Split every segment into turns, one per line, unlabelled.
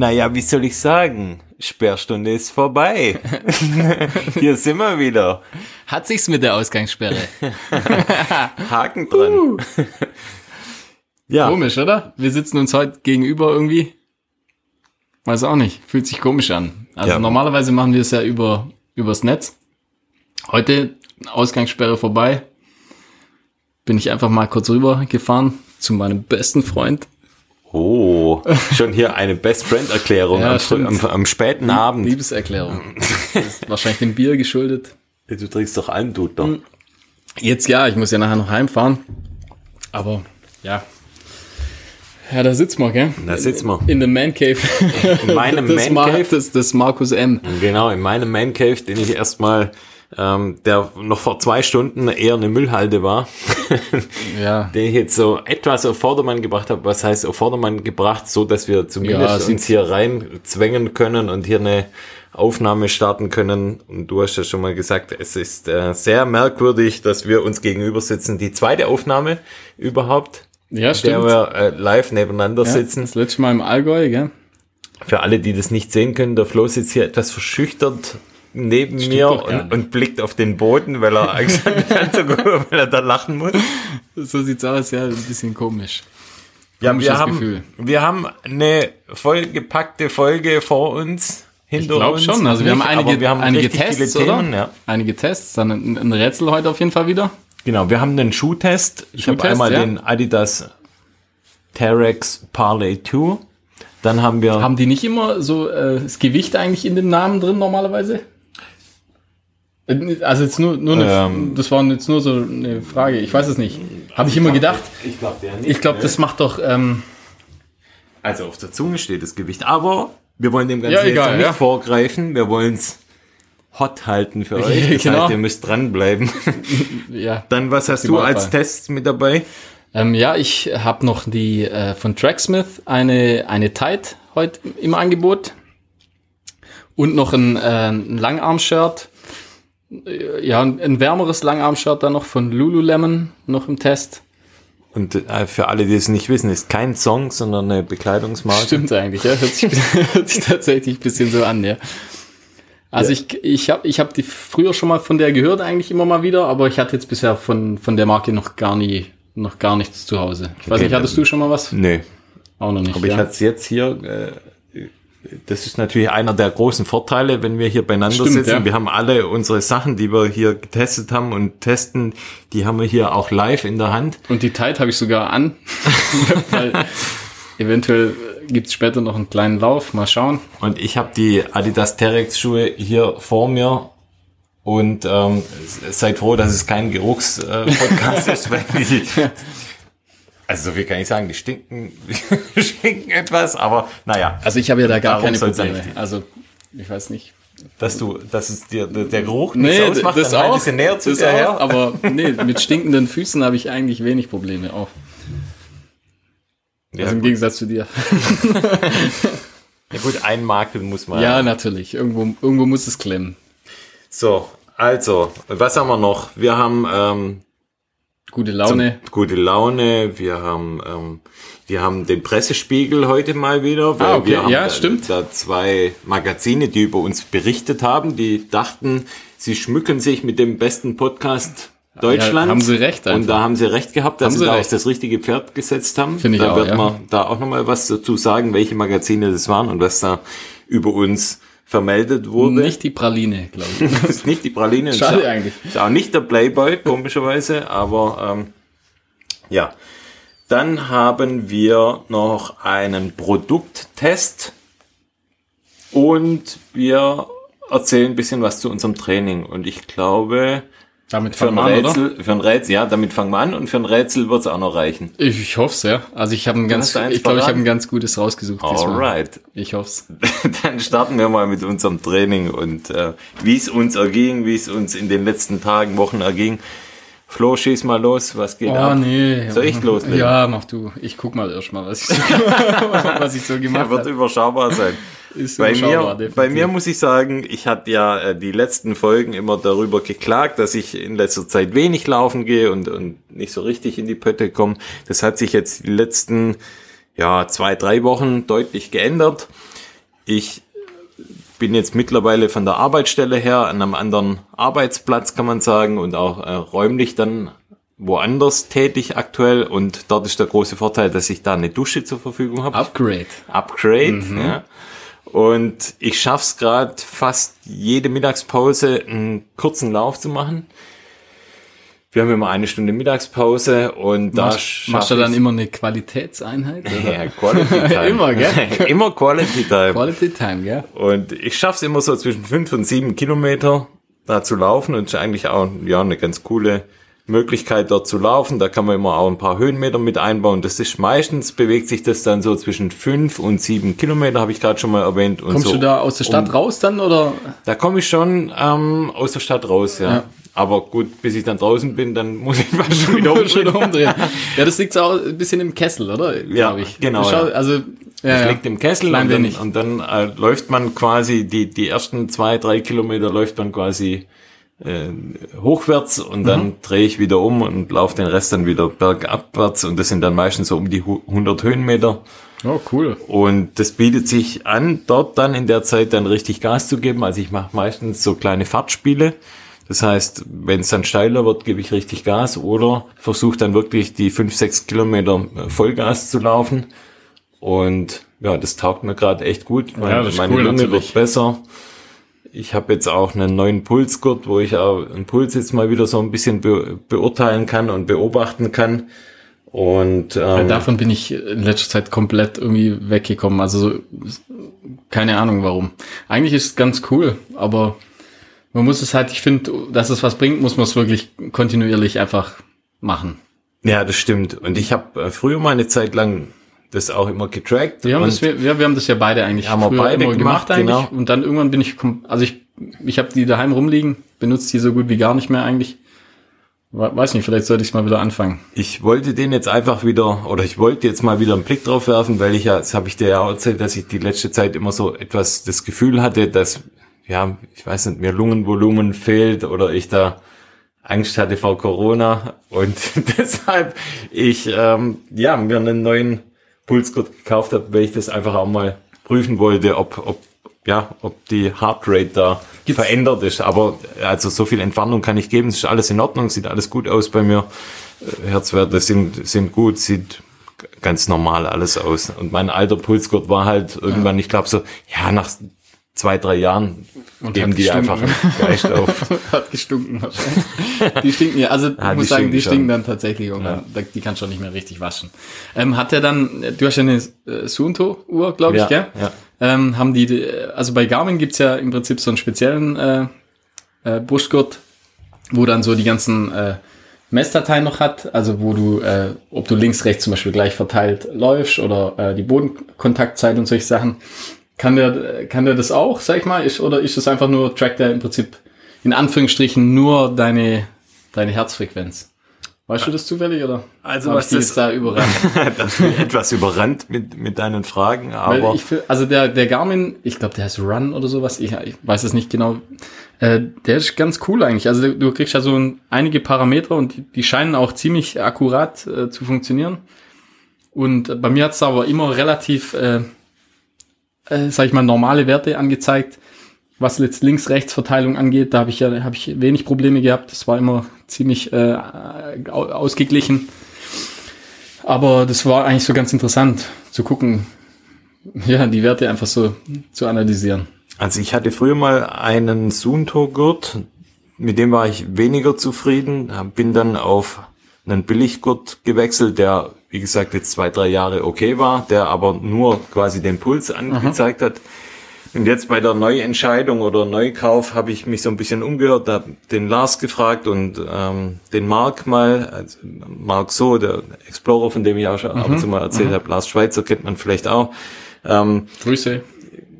Naja, wie soll ich sagen? Sperrstunde ist vorbei. Hier sind wir wieder.
Hat sich's mit der Ausgangssperre.
Haken dran.
Uh.
Ja,
Komisch, oder? Wir sitzen uns heute gegenüber irgendwie. Weiß auch nicht. Fühlt sich komisch an. Also
Ja.
normalerweise machen wir es ja über, übers Netz. Heute Ausgangssperre vorbei. Bin ich einfach mal kurz rüber gefahren zu meinem besten Freund.
Oh, schon hier eine Best Friend Erklärung
Ja,
am, am, am späten Abend.
Liebeserklärung. Das wahrscheinlich dem Bier geschuldet.
Du trinkst doch Almdudler.
Hm. Jetzt ja, ich muss ja nachher noch heimfahren. Aber ja. Ja, da sitzen wir, gell?
Da sitzen wir.
In dem Man Cave.
In meinem
des
Man
Mar-
Cave.
Des, des Markus M.
Genau, in meinem Man Cave, den ich erstmal, ähm, der noch vor zwei Stunden eher eine Müllhalde war,
Ja.
den ich jetzt so etwas auf Vordermann gebracht habe. Was heißt auf Vordermann gebracht, so dass wir
Ja,
zumindest
sind-
uns hier rein zwängen können und hier eine Aufnahme starten können. Und du hast ja schon mal gesagt, es ist äh, sehr merkwürdig, dass wir uns gegenüber sitzen. Die zweite Aufnahme überhaupt,
Ja,
der
stimmt.
wir äh, live nebeneinander
Ja,
sitzen.
Das letzte Mal im Allgäu, gell?
Für alle, die das nicht sehen können, der Flo sitzt hier etwas verschüchtert neben
Stimmt
mir und, und blickt auf den Boden, weil er Angst hat, ganz so gut, weil er da lachen muss.
So sieht's aus, ja, ein bisschen komisch.
Ja,
Komisches
wir haben,
Gefühl.
wir haben eine vollgepackte Folge vor uns, hinter
Ich glaube
uns.
schon. Also wir haben
Nicht,
einige,
aber wir haben
einige Tests,
viele
oder?
Themen, ja.
Einige Tests, dann ein, ein Rätsel heute auf jeden Fall wieder.
Genau, wir haben einen Schuhtest. Ich habe einmal
ja.
den Adidas Terex Parley 2. Dann haben wir
Haben die nicht immer so äh, das Gewicht eigentlich in den Namen drin normalerweise? Also jetzt nur, nur eine,
Ähm.
das war jetzt nur so eine Frage. Ich weiß es nicht. Habe ich immer gedacht.
Ich glaube, der nicht.
Ich glaube,
ne?
das macht doch. Ähm,
Also auf der Zunge steht das Gewicht. Aber wir wollen dem Ganzen
Ja, egal,
nicht
ja.
vorgreifen. Wir wollen es hot halten für euch. Das
Genau.
heißt, ihr müsst dranbleiben.
ja.
Dann, was hast du als Test mit dabei?
Ähm, ja, ich habe noch die äh, von Tracksmith eine eine Tide heute im Angebot und noch ein, äh, ein Langarm-Shirt. Äh, Ja, ein, wärmeres Langarm-Shirt dann noch von Lululemon noch im Test.
Und äh, für alle, die es nicht wissen, ist kein Song, sondern eine Bekleidungsmarke.
Stimmt eigentlich, ja. Hört sich, hört sich tatsächlich ein bisschen so an, ja. Also ich, ich habe ich hab die früher schon mal von der gehört, eigentlich immer mal wieder, aber ich hatte jetzt bisher von, von der Marke noch gar nie, noch gar nichts zu Hause. Ich weiß
Okay,
nicht, hattest du schon mal was?
Nee,
Auch noch nicht.
aber ich
ja.
hatte es jetzt hier. Äh, das ist natürlich einer der großen Vorteile, wenn wir hier beieinander
Stimmt,
sitzen.
ja.
Wir haben alle unsere Sachen, die wir hier getestet haben und testen, die haben wir hier auch live in der Hand.
Und die Tide habe ich sogar an, weil eventuell gibt's später noch einen kleinen Lauf. Mal schauen.
Und ich habe die Adidas Terex Schuhe hier vor mir. Und ähm, seid froh, dass es kein Geruchspodcast ist, weil die, also so viel kann ich sagen, die stinken, die stinken etwas, aber naja,
Also ich habe ja da gar keine Probleme. Also ich weiß nicht.
dass du, dass es dir der, Geruch
Nee,
nichts ausmacht,
das
dann
auch.
ein bisschen näher zu dir her.
aber nee, mit stinkenden Füßen habe ich eigentlich wenig Probleme auch.
Ja,
Also im
gut.
Gegensatz zu dir.
ja gut, ein Makel muss man.
Ja, natürlich. Irgendwo, irgendwo muss es klemmen.
So, also, was haben wir noch? Wir haben ähm,
Gute Laune.
gute Laune, wir haben ähm, wir haben den Pressespiegel heute mal wieder, weil
Ah, okay.
wir haben
Ja,
da,
stimmt.
da zwei Magazine, die über uns berichtet haben, die dachten, sie schmücken sich mit dem besten Podcast Deutschlands.
haben sie recht
Und
einfach.
da haben sie recht gehabt, dass
Haben
sie
sie
da auf das richtige Pferd gesetzt haben.
Finde ich
da
auch,
wird
ja.
man da auch nochmal was dazu sagen, welche Magazine das waren und was da über uns vermeldet wurde.
Nicht die Praline, glaube ich.
Das ist nicht die Praline.
Schade
ist
eigentlich.
Ist auch nicht der Playboy, komischerweise, aber ähm, ja. Dann haben wir noch einen Produkttest und wir erzählen ein bisschen was zu unserem Training. Und ich glaube,
Damit
für ein
fangen wir an, oder?
Rätsel, für ein Rätsel, ja, damit fangen wir an und für ein Rätsel wird es auch noch reichen.
Ich, ich hoffe es, ja. Also ich habe ein ganz, ich glaube, ich habe ein ganz gutes rausgesucht.
Alright.
Ich hoffe es.
Dann starten wir mal mit unserem Training und äh, wie es uns erging, wie es uns in den letzten Tagen, Wochen erging. Flo, schieß mal los, was geht
Oh
ab?
nee.
Soll ich loslegen?
Ja, mach du. Ich guck mal erst mal, was ich so, was ich so gemacht
wird
habe.
überschaubar sein.
Ist
Bei mir, bei mir muss ich sagen, ich hatte ja äh, die letzten Folgen immer darüber geklagt, dass ich in letzter Zeit wenig laufen gehe und, und nicht so richtig in die Pötte komme. Das hat sich jetzt die letzten ja, zwei, drei Wochen deutlich geändert. ich bin jetzt mittlerweile von der Arbeitsstelle her an einem anderen Arbeitsplatz, kann man sagen, und auch äh, räumlich dann woanders tätig aktuell. Und dort ist der große Vorteil, dass ich da eine Dusche zur Verfügung habe.
Upgrade.
Upgrade, mhm. ja. Und ich schaff's gerade fast jede Mittagspause einen kurzen Lauf zu machen. Wir haben immer eine Stunde Mittagspause und da
machst, machst du dann immer eine Qualitätseinheit?
Oder? Ja, Quality Time.
immer, gell?
immer Quality Time.
Quality Time, gell?
Und ich schaff's immer so zwischen fünf und sieben Kilometer da zu laufen und ist eigentlich auch ja eine ganz coole Möglichkeit dort zu laufen. Da kann man immer auch ein paar Höhenmeter mit einbauen. Das ist meistens bewegt sich das dann so zwischen fünf und sieben Kilometer, habe ich gerade schon mal erwähnt. Und
Kommst
so
du da aus der Stadt um, raus dann oder?
Da komme ich schon ähm, aus der Stadt raus, ja. ja. Aber gut, bis ich dann draußen bin, dann muss ich fast schon wieder umdrehen. umdrehen.
Ja, das liegt auch ein bisschen im Kessel, oder?
Ja, ich. genau.
Schau, ja. Also
ja, das liegt im Kessel und dann, und dann, äh, läuft man quasi die die ersten zwei drei Kilometer läuft man quasi äh, hochwärts und dann mhm. drehe ich wieder um und laufe den Rest dann wieder bergabwärts und das sind dann meistens so um die 100 Höhenmeter.
Oh, cool.
Und das bietet sich an, dort dann in der Zeit dann richtig Gas zu geben. Also ich mache meistens so kleine Fahrtspiele. Das heißt, wenn es dann steiler wird, gebe ich richtig Gas oder versuche dann wirklich die 5, 6 Kilometer äh, Vollgas zu laufen. Und ja, das taugt mir gerade echt gut.
Meine,
ja, meine
cool,
Lunge
natürlich.
wird besser. Ich habe jetzt auch einen neuen Pulsgurt, wo ich auch einen Puls jetzt mal wieder so ein bisschen be beurteilen kann und beobachten kann. Und ähm,
ja, davon bin ich in letzter Zeit komplett irgendwie weggekommen. Also keine Ahnung warum. Eigentlich ist es ganz cool, aber man muss es halt, ich finde, dass es was bringt, muss man es wirklich kontinuierlich einfach machen.
Ja, das stimmt. Und ich habe äh, früher mal eine Zeit lang das auch immer getrackt.
Wir haben, das, wir, wir haben das ja beide eigentlich
haben wir beide immer gemacht, gemacht
eigentlich. Genau. Und dann irgendwann bin ich, also ich, ich habe die daheim rumliegen, benutze die so gut wie gar nicht mehr eigentlich. Weiß nicht, vielleicht sollte ich mal wieder anfangen.
Ich wollte den jetzt einfach wieder, oder ich wollte jetzt mal wieder einen Blick drauf werfen, weil ich ja, das habe ich dir ja auch erzählt, dass ich die letzte Zeit immer so etwas das Gefühl hatte, dass, ja, ich weiß nicht, mir Lungenvolumen fehlt oder ich da Angst hatte vor Corona und deshalb ich, ähm, ja, mir einen neuen Pulsgurt gekauft habe, weil ich das einfach auch mal prüfen wollte, ob, ob ja, ob die Heartrate da Gibt's? verändert ist. Aber also so viel Entwarnung kann ich geben. Es ist alles in Ordnung, sieht alles gut aus bei mir. Äh, Herzwerte sind, sind gut, sieht ganz normal alles aus. Und mein alter Pulsgurt war halt irgendwann, ja. ich glaube so, ja, nach zwei, drei Jahren und geben die einfach Geist auf.
hat gestunken wahrscheinlich. Die stinken ja, also ich muss sagen, die stinken dann tatsächlich und ja. dann, die kannst du auch nicht mehr richtig waschen. Ähm, hat er dann, du hast ja eine äh, Suunto-Uhr, glaube ich,
ja,
gell?
Ja.
Ähm, haben die, also bei Garmin gibt's ja im Prinzip so einen speziellen äh, äh, Brustgurt, wo dann so die ganzen äh, Messdateien noch hat, also wo du, äh, ob du links, rechts zum Beispiel gleich verteilt läufst oder äh, die Bodenkontaktzeit und solche Sachen. Kann der, kann der das auch, sag ich mal, ist, oder ist das einfach nur, trackt der im Prinzip in Anführungsstrichen nur deine, deine Herzfrequenz? Weißt du das zufällig oder?
Also was das da überrannt? das bin etwas überrannt mit mit deinen Fragen, aber
ich, also der der Garmin, ich glaube der heißt Run oder sowas, ich, ich weiß es nicht genau. Äh, der ist ganz cool eigentlich. Also du kriegst ja so ein, einige Parameter und die, die scheinen auch ziemlich akkurat äh, zu funktionieren. Und bei mir hat's aber immer relativ äh, äh, sag ich mal, normale Werte angezeigt. Was jetzt Links-Rechts-Verteilung angeht, da habe ich ja hab ich wenig Probleme gehabt. Das war immer ziemlich äh, ausgeglichen. Aber das war eigentlich so ganz interessant zu gucken, ja, die Werte einfach so zu analysieren.
Also ich hatte früher mal einen Sunto-Gurt, mit dem war ich weniger zufrieden, bin dann auf einen Billiggurt gewechselt, der wie gesagt, jetzt zwei, drei Jahre okay war, der aber nur quasi den Puls angezeigt mhm. hat. Und jetzt bei der Neuentscheidung oder Neukauf habe ich mich so ein bisschen umgehört, habe den Lars gefragt und ähm, den Mark mal, also Mark So, der Explorer, von dem ich auch schon mhm. ab und zu mal erzählt mhm. habe, Lars Schweizer kennt man vielleicht auch.
Ähm, Grüße.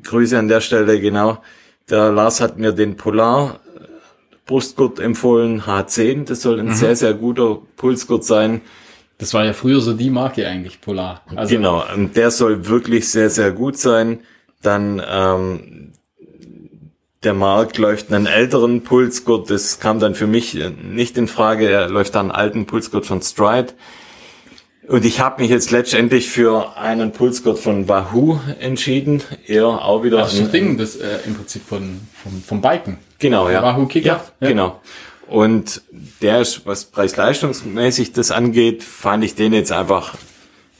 Grüße an der Stelle, genau. Der Lars hat mir den Polar Brustgurt empfohlen, H10, das soll ein mhm. sehr, sehr guter Pulsgurt sein
das war ja früher so die Marke eigentlich, Polar.
Also genau, und der soll wirklich sehr, sehr gut sein. Dann ähm, der Markt läuft einen älteren Pulsgurt, das kam dann für mich nicht in Frage. Er läuft dann einen alten Pulsgurt von Stride. Und ich habe mich jetzt letztendlich für einen Pulsgurt von Wahoo entschieden. Er auch wieder.
Das ist das Ding, das äh, im Prinzip von, vom, vom Biken.
Genau, ja.
Wahoo Kicker.
Ja,
Ja.
genau. Und der ist, was preis-leistungsmäßig das angeht, fand ich den jetzt einfach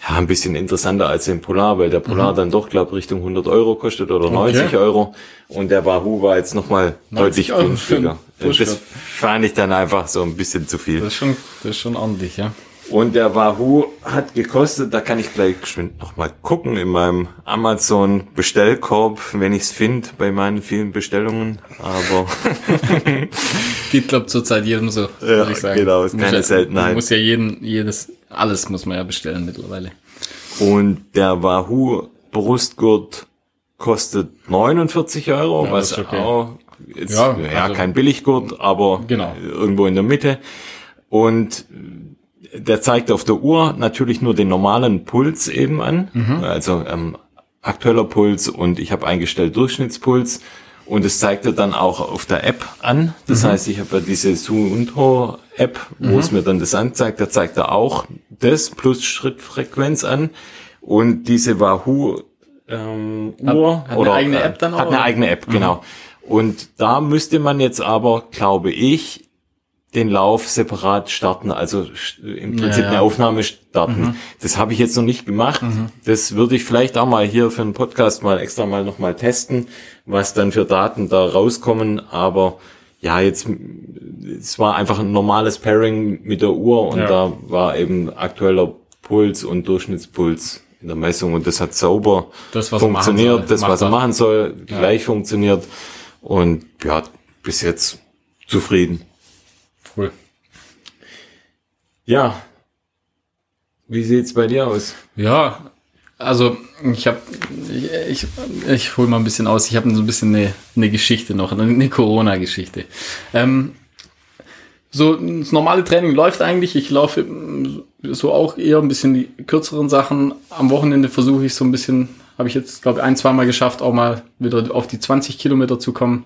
ja, ein bisschen interessanter als den Polar, weil der Polar dann doch, glaube Richtung 100 Euro kostet oder 90 Euro. Und der Wahoo war jetzt nochmal
90
deutlich günstiger. Das fand ich dann einfach so ein bisschen zu viel.
Das ist schon, das ist schon ordentlich, ja.
Und der Wahoo hat gekostet, da kann ich gleich geschwind noch mal gucken in meinem Amazon Bestellkorb, wenn ich es finde bei meinen vielen Bestellungen. Aber
Geht, glaub zurzeit jedem so,
Ja,
würde ich sagen.
genau, ist
Muss
keine
ja,
Seltenheit.
Muss ja jeden, jedes, alles muss man ja bestellen mittlerweile.
und der Wahoo Brustgurt kostet 49 Euro,
Ja,
was
okay.
auch jetzt,
Ja,
ja,
also-
kein Billiggurt, aber
Genau.
irgendwo in der Mitte. Und der zeigt auf der Uhr natürlich nur den normalen Puls eben an,
Mhm.
also ähm, aktueller Puls und ich habe eingestellt Durchschnittspuls und es zeigt er dann auch auf der App an. Das
Mhm.
heißt, ich habe ja diese Suunto App, wo es mir dann das anzeigt, da zeigt er auch das plus Schrittfrequenz an und diese Wahoo ähm,
Hat-
Uhr
hat eine
oder
eigene
äh,
App dann auch,
hat eine
oder?
eigene App, genau. Und da müsste man jetzt aber, glaube ich, den Lauf separat starten, also im Prinzip
Ja, Mhm. ja.
eine Aufnahme starten. Das habe ich jetzt noch nicht gemacht. Das würde ich vielleicht auch mal hier für einen Podcast mal extra mal noch mal testen, was dann für Daten da rauskommen. Aber ja, jetzt es war einfach ein normales Pairing mit der Uhr und
Ja.
da war eben aktueller Puls und Durchschnittspuls in der Messung und das hat sauber
Das, er
funktioniert,
soll,
das was er
er.
machen soll, gleich funktioniert und ja, bis jetzt zufrieden.
Cool.
Ja. Wie sieht's bei dir aus?
Ja, also ich habe, ich, ich, hole mal ein bisschen aus. Ich habe so ein bisschen eine, eine Geschichte noch, eine Corona-Geschichte. Ähm, so das normale Training läuft eigentlich. Ich laufe so auch eher ein bisschen die kürzeren Sachen. Am Wochenende versuche ich so ein bisschen, habe ich jetzt glaube ich ein, zweimal geschafft, auch mal wieder auf die 20 Kilometer zu kommen.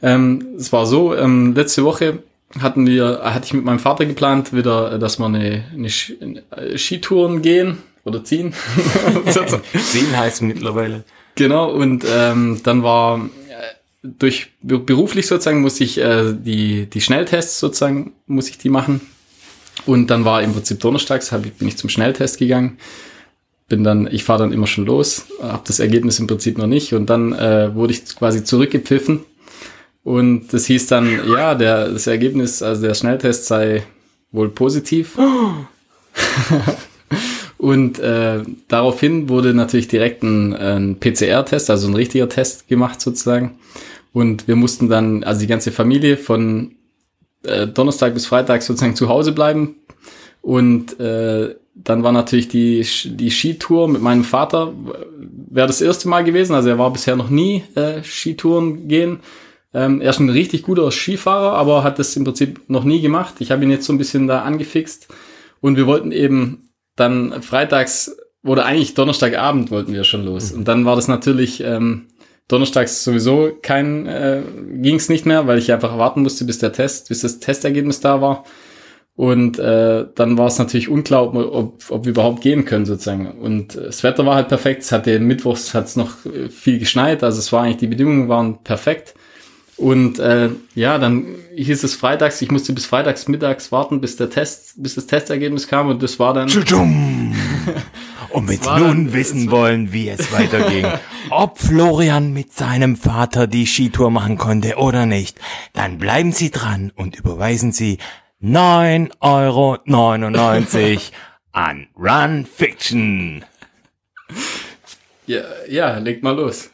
Ähm, es war so, ähm, letzte Woche hatten wir, hatte ich mit meinem Vater geplant, wieder, äh, dass wir eine, eine äh, Skitouren gehen oder ziehen.
Sehen heißt mittlerweile.
genau, und ähm, dann war äh, durch be- beruflich sozusagen muss ich äh, die, die Schnelltests sozusagen, muss ich die machen. Und dann war im Prinzip donnerstags, hab ich, bin ich zum Schnelltest gegangen. Bin dann, ich fahre dann immer schon los, habe das Ergebnis im Prinzip noch nicht und dann äh, wurde ich quasi zurückgepfiffen und das hieß dann, ja, der, das Ergebnis, also der Schnelltest sei wohl positiv. Und äh, daraufhin wurde natürlich direkt ein, ein PCR-Test, also ein richtiger Test gemacht sozusagen. Und wir mussten dann, also die ganze Familie von äh, Donnerstag bis Freitag sozusagen zu Hause bleiben. Und äh, dann war natürlich die, die Skitour mit meinem Vater, wäre das erste Mal gewesen. Also er war bisher noch nie äh, Skitouren gehen. Ähm, er ist ein richtig guter Skifahrer, aber hat das im Prinzip noch nie gemacht. Ich habe ihn jetzt so ein bisschen da angefixt. Und wir wollten eben dann freitags oder eigentlich Donnerstagabend wollten wir schon los. Und dann war das natürlich ähm, donnerstags sowieso kein, äh, ging es nicht mehr, weil ich einfach warten musste, bis der Test, bis das Testergebnis da war. Und äh, dann war es natürlich unklar, ob, wir- ob, ob wir überhaupt gehen können sozusagen. Und äh, das Wetter war halt perfekt. Es hatte mittwochs hat's noch äh, viel geschneit, also es war eigentlich die Bedingungen waren perfekt. Und äh, ja, dann hieß es freitags, ich musste bis freitags mittags warten, bis der Test, bis das Testergebnis kam und das war dann.
Und wenn Sie nun
dann-
wissen wollen, wie es weiterging, ob Florian mit seinem Vater die Skitour machen konnte oder nicht, dann bleiben Sie dran und überweisen Sie 9,99 Euro an Run Fiction.
Ja, ja leg mal los.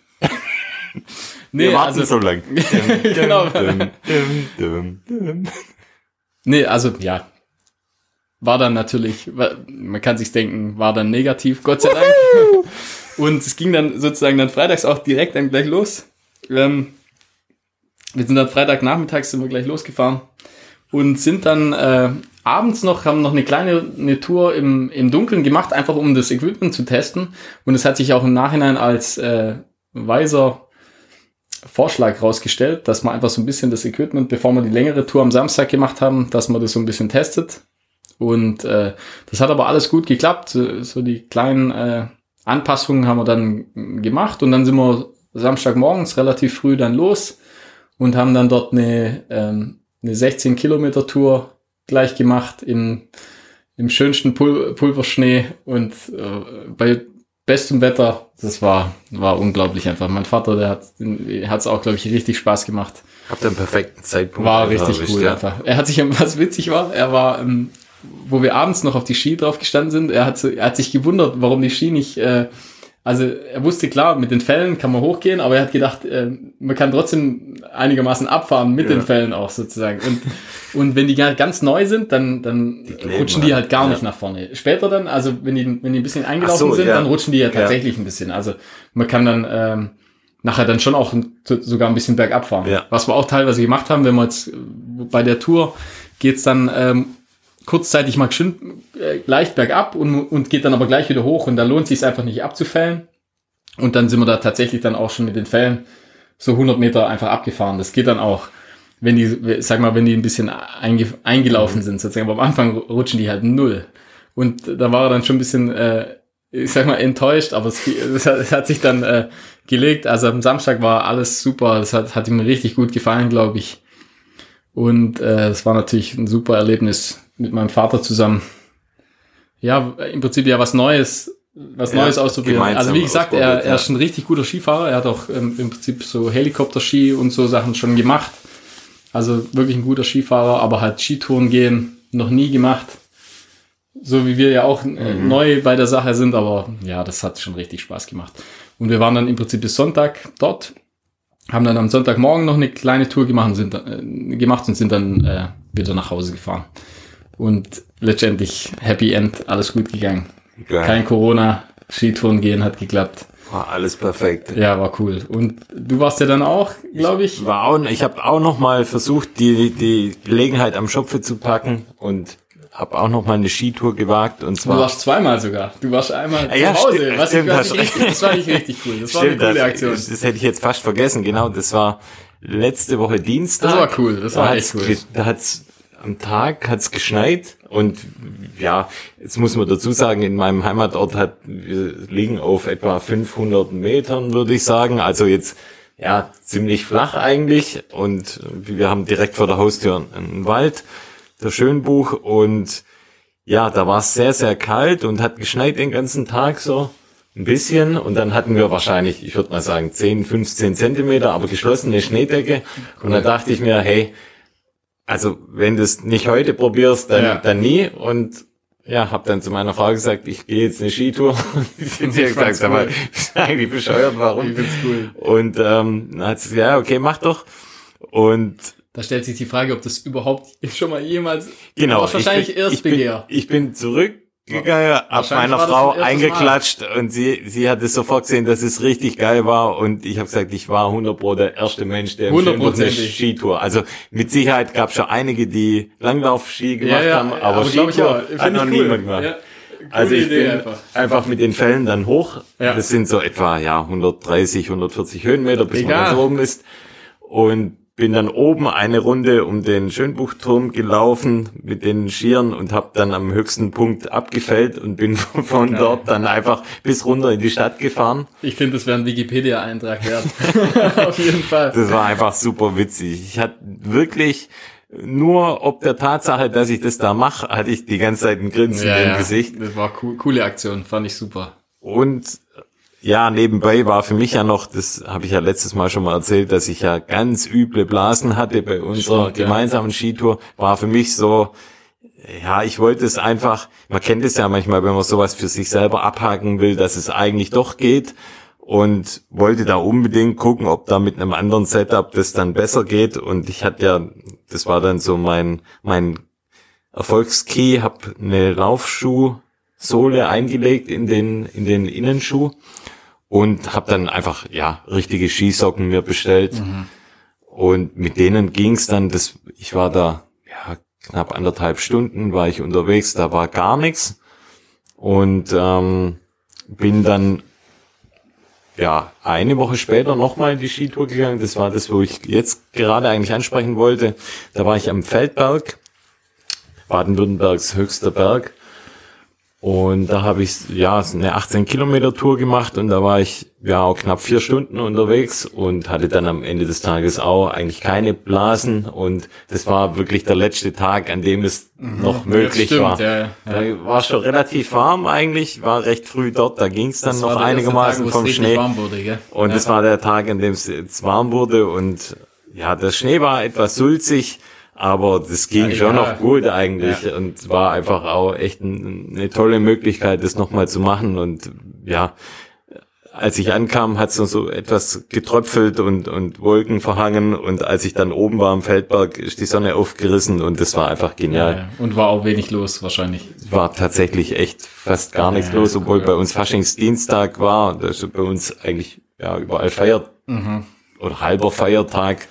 Wir
nee,
warten
also,
so lang.
genau.
Dum, dum, dum.
Nee, also ja. War dann natürlich, man kann sich denken, war dann negativ, Gott sei Dank. Und es ging dann sozusagen dann freitags auch direkt dann gleich los. Ähm, wir sind dann Freitagnachmittags sind wir gleich losgefahren und sind dann äh, abends noch, haben noch eine kleine eine Tour im, im Dunkeln gemacht, einfach um das Equipment zu testen. Und es hat sich auch im Nachhinein als äh, weiser Vorschlag rausgestellt, dass man einfach so ein bisschen das Equipment, bevor wir die längere Tour am Samstag gemacht haben, dass man das so ein bisschen testet. Und äh, das hat aber alles gut geklappt. So, so die kleinen äh, Anpassungen haben wir dann gemacht und dann sind wir Samstagmorgens relativ früh dann los und haben dann dort eine, ähm, eine 16 Kilometer Tour gleich gemacht im, im schönsten Pul Pulverschnee und äh, bei bestem Wetter. Das war, war unglaublich einfach. Mein Vater, der hat es auch, glaube ich, richtig Spaß gemacht.
Habt ihr einen perfekten Zeitpunkt.
War richtig cool ja. einfach. Er hat sich, was witzig war, er war, ähm, wo wir abends noch auf die Ski drauf gestanden sind, er hat, er hat sich gewundert, warum die Ski nicht, äh, also er wusste klar, mit den Fällen kann man hochgehen, aber er hat gedacht, äh, man kann trotzdem einigermaßen abfahren mit ja. den Fällen auch sozusagen. Und, und wenn die ganz neu sind, dann, dann die rutschen die halt gar ja. nicht nach vorne. Später dann, also wenn die, wenn die ein bisschen eingelaufen so, sind, ja. dann rutschen die ja tatsächlich ein bisschen. Also man kann dann ähm, nachher dann schon auch sogar ein bisschen bergab fahren. Ja. Was wir auch teilweise gemacht haben, wenn wir jetzt bei der Tour geht's dann ähm, kurzzeitig mal schön, äh, leicht bergab und, und geht dann aber gleich wieder hoch und da lohnt sich einfach nicht abzufällen. Und dann sind wir da tatsächlich dann auch schon mit den Fällen so 100 Meter einfach abgefahren. Das geht dann auch, wenn die, sag mal, wenn die ein bisschen einge, eingelaufen sind, sozusagen. Aber am Anfang rutschen die halt null. Und da war er dann schon ein bisschen, äh, ich sag mal, enttäuscht, aber es, es, hat, es hat sich dann äh, gelegt. Also am Samstag war alles super. Das hat, hat ihm richtig gut gefallen, glaube ich. Und äh, es war natürlich ein super Erlebnis mit meinem Vater zusammen. Ja, im Prinzip ja was Neues, was ja, Neues auszuprobieren. Also wie gesagt, er, er ist ein richtig guter Skifahrer. Er hat auch ähm, im Prinzip so Helikopter-Ski und so Sachen schon gemacht. Also wirklich ein guter Skifahrer, aber halt Skitouren gehen noch nie gemacht. So wie wir ja auch äh, mhm. neu bei der Sache sind, aber ja, das hat schon richtig Spaß gemacht. Und wir waren dann im Prinzip bis Sonntag dort, haben dann am Sonntagmorgen noch eine kleine Tour gemacht und sind, äh, gemacht und sind dann äh, wieder nach Hause gefahren. Und letztendlich Happy End, alles gut gegangen. Geil. Kein Corona, Skitouren gehen hat geklappt.
War alles perfekt.
Ja, war cool. Und du warst ja dann auch, glaube ich.
ich. War auch, ich habe auch noch mal versucht, die die Gelegenheit am Schopfe zu packen und habe auch noch mal eine Skitour gewagt und zwar.
Du warst zweimal sogar. Du warst einmal ja, zu Hause. Stimmt, was stimmt, ich, was richtig, das war nicht richtig cool. Das stimmt, war eine coole Aktion.
Das, das, hätte ich jetzt fast vergessen. Genau, das war letzte Woche Dienstag.
Das war cool. Das war
da
echt cool.
Da hat's am Tag hat's geschneit und ja, jetzt muss man dazu sagen, in meinem Heimatort hat, wir liegen auf etwa 500 Metern, würde ich sagen. Also jetzt, ja, ziemlich flach eigentlich und wir haben direkt vor der Haustür einen Wald, der Schönbuch und ja, da war es sehr, sehr kalt und hat geschneit den ganzen Tag so ein bisschen und dann hatten wir wahrscheinlich, ich würde mal sagen, 10, 15 Zentimeter, aber geschlossene Schneedecke und dann dachte ich mir, hey, also wenn du es nicht heute probierst, dann, ja. dann nie. Und ja, habe dann zu meiner Frau gesagt, ich gehe jetzt eine Skitour. sie hat gesagt, cool. aber bist eigentlich bescheuert, warum? Ich cool. Und ähm, dann hat sie gesagt, ja, okay, mach doch. Und
da stellt sich die Frage, ob das überhaupt schon mal jemals
genau,
wahrscheinlich
ich bin,
Erstbegehr.
Ich bin, ich bin zurück gegangen, hab meiner Frau eingeklatscht Mal. und sie, sie hat es sofort gesehen, dass es richtig geil war und ich habe gesagt, ich war 100 Pro der erste Mensch, der im eine Skitour. Also mit Sicherheit gab es schon einige, die Langlauf-Ski gemacht ja, ja, haben, aber, aber Skitour hat noch cool. niemand gemacht. Ja. Also ich Idee bin einfach. einfach. mit den Fällen dann hoch. Ja. Das sind so etwa ja 130, 140 Höhenmeter, bis Egal. man ganz oben ist. Und bin dann oben eine Runde um den Schönbuchturm gelaufen mit den Skiern und habe dann am höchsten Punkt abgefällt und bin von Geil. dort dann einfach bis runter in die Stadt gefahren.
Ich finde, das wäre ein Wikipedia-Eintrag wert. Auf jeden Fall.
Das war einfach super witzig. Ich hatte wirklich nur ob der Tatsache, dass ich das da mache, hatte ich die ganze Zeit ein Grinsen ja, im ja. Gesicht.
Das war cool, coole Aktion, fand ich super.
Und ja, nebenbei war für mich ja noch, das habe ich ja letztes Mal schon mal erzählt, dass ich ja ganz üble Blasen hatte bei unserer gemeinsamen. Skitour. War für mich so, ja, ich wollte es einfach, man kennt es ja manchmal, wenn man sowas für sich selber abhaken will, dass es eigentlich doch geht und wollte da unbedingt gucken, ob da mit einem anderen Setup das dann besser geht und ich hatte ja, das war dann so mein, mein Erfolgskey, habe eine Laufschuhsohle eingelegt in den, in den Innenschuh und habe dann einfach ja richtige Skisocken mir bestellt mhm. und mit denen ging's dann das ich war da ja knapp anderthalb Stunden war ich unterwegs da war gar nichts und ähm, bin dann ja eine Woche später nochmal in die Skitour gegangen das war das wo ich jetzt gerade eigentlich ansprechen wollte da war ich am Feldberg Baden-Württembergs höchster Berg. Und da habe ich ja eine 18 Kilometer Tour gemacht und da war ich ja auch knapp vier Stunden unterwegs und hatte dann am Ende des Tages auch eigentlich keine Blasen und das war wirklich der letzte Tag, an dem es noch möglich
stimmt,
war.
ja, ja.
Da war schon relativ warm eigentlich, war recht früh dort, da ging es dann
Das
noch einigermaßen
Tag,
vom Schnee.
wurde?
Und
ja.
das war der Tag, an dem es warm wurde und ja, der Schnee war etwas sulzig, aber das ging
Ja,
schon
ja.
noch gut eigentlich und war einfach auch echt ein, eine tolle Möglichkeit, das nochmal zu machen und ja, als ich ankam, hat es noch so etwas getröpfelt und, und Wolken verhangen und als ich dann oben war am Feldberg, ist die Sonne aufgerissen und das war einfach
ja,
genial.
ja. Und war auch wenig los wahrscheinlich.
War tatsächlich echt fast gar nichts
Ja,
los, obwohl
cool.
bei uns Faschingsdienstag war, das ist bei uns eigentlich ja überall feiert
Mhm.
oder halber Feiertag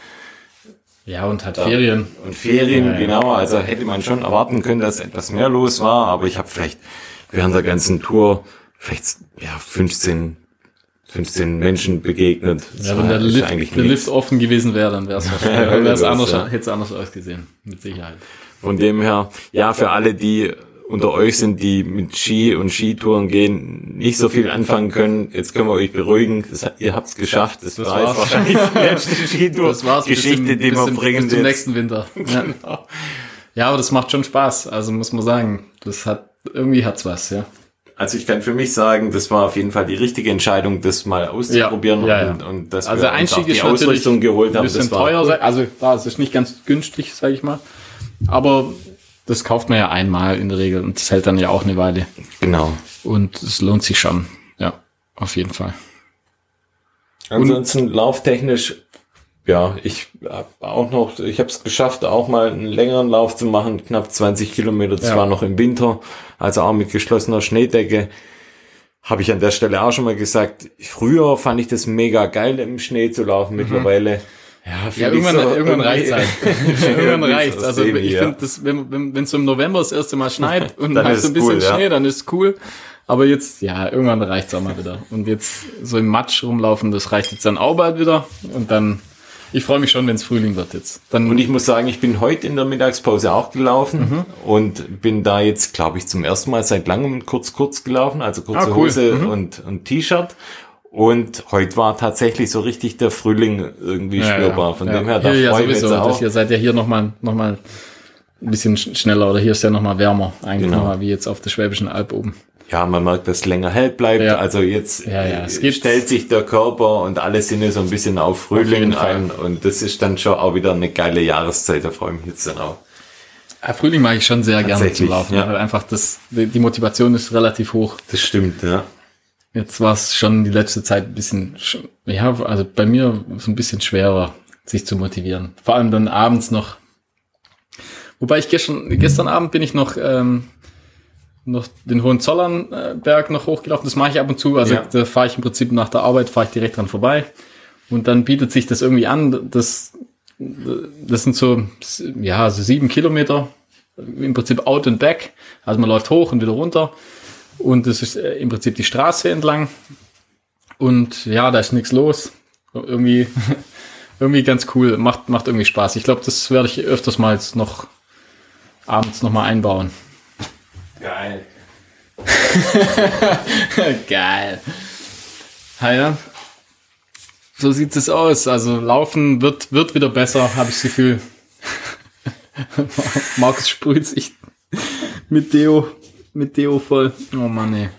Ja, und hat Ferien.
und Ferien,
Ja, ja.
genau. Also hätte man schon erwarten können, dass etwas mehr los war, aber ich habe vielleicht während der ganzen Tour vielleicht ja 15, 15 Menschen begegnet. Das
Ja, wenn der Lift, der
nichts.
Lift offen gewesen wäre, dann wäre es
Ja,
wahrscheinlich,
das,
anders,
ja.
hätte es anders ausgesehen. Mit Sicherheit.
Von dem her, ja, für alle, die unter euch sind, die mit Ski und Skitouren gehen, nicht so viel anfangen können, jetzt können wir euch beruhigen, das, ihr habt's geschafft, das,
Das
war jetzt wahrscheinlich die letzte Skitour-Geschichte, die wir bringen
bis zum nächsten Winter. Ja. ja, aber das macht schon Spaß. Also muss man sagen, das hat irgendwie hat's was, ja.
Also ich kann für mich sagen, das war auf jeden Fall die richtige Entscheidung, das mal auszuprobieren
Ja, ja, ja.
Und, und dass
Also
wir uns auch die Ausrüstung geholt
ein
haben.
bisschen
Das war
teuer, also da es ist nicht ganz günstig, sage ich mal. Aber das kauft man ja einmal in der Regel und das hält dann ja auch eine Weile.
genau.
Und es lohnt sich schon. Ja, auf jeden Fall.
Ansonsten lauftechnisch, ja, ich hab auch noch, ich habe es geschafft, auch mal einen längeren Lauf zu machen, knapp 20 Kilometer. Das
Ja.
war noch im Winter, also auch mit geschlossener Schneedecke. Habe ich an der Stelle auch schon mal gesagt. Früher fand ich das mega geil, im Schnee zu laufen. Mittlerweile, ja,
Ja, irgendwann,
so
irgendwann reicht's halt. irgendwann
so
Also ich
ja.
finde, das, wenn wenn wenn, so im November das erste Mal schneit und
Dann ist
so ein
es
bisschen
cool, ja.
Schnee, dann ist cool. Aber jetzt, ja, irgendwann reicht's auch mal wieder. Und jetzt so im Matsch rumlaufen, das reicht jetzt dann auch bald wieder. Und dann, ich freue mich schon, wenn es Frühling wird jetzt. Dann
Und ich muss sagen, ich bin heute in der Mittagspause auch gelaufen
Mhm.
und bin da jetzt, glaube ich, zum ersten Mal seit langem kurz kurz gelaufen, also kurze
Ah, cool.
Hose und, und T-Shirt. Und heute war tatsächlich so richtig der Frühling irgendwie spürbar. Von dem her, da
ja,
freue ich mich auch.
hier seid ihr hier nochmal noch mal ein bisschen sch- schneller oder hier ist ja nochmal wärmer. Eigentlich
Genau.
nochmal wie jetzt auf der Schwäbischen Alb oben.
Ja, man merkt, dass es länger hell bleibt.
Ja.
Also jetzt
Ja, ja,
äh, stellt sich der Körper und alle Sinne so ein bisschen auf Frühling
Fall.
ein. Und das ist dann schon auch wieder eine geile Jahreszeit. Da freue ich mich jetzt dann auch.
Ja, Frühling mag ich schon sehr gerne zum Laufen.
ja.
Weil einfach das, die Motivation ist relativ hoch.
Das stimmt, ja.
Jetzt war es schon die letzte Zeit ein bisschen, sch- ja, also bei mir so ein bisschen schwerer, sich zu motivieren. Vor allem dann abends noch. Wobei ich gestern, gestern Abend bin ich noch, ähm, noch den Hohenzollernberg noch hochgelaufen. Das mache ich ab und zu. Also
Ja.
da fahre ich im Prinzip nach der Arbeit, fahre ich direkt dran vorbei. Und dann bietet sich das irgendwie an. Das, das sind so, ja, so sieben Kilometer. Im Prinzip out and back. Also man läuft hoch und wieder runter. Und das ist äh, im Prinzip die Straße entlang. Und ja, da ist nichts los. Irgendwie, irgendwie ganz cool. Macht, macht irgendwie Spaß. Ich glaube, das werde ich öfters mal jetzt noch abends noch mal einbauen.
Geil.
Geil. Ja. So sieht es aus. Also laufen wird, wird wieder besser, habe ich das Gefühl. Markus sprüht sich mit Deo, mit Deo voll. Oh Mann, ey.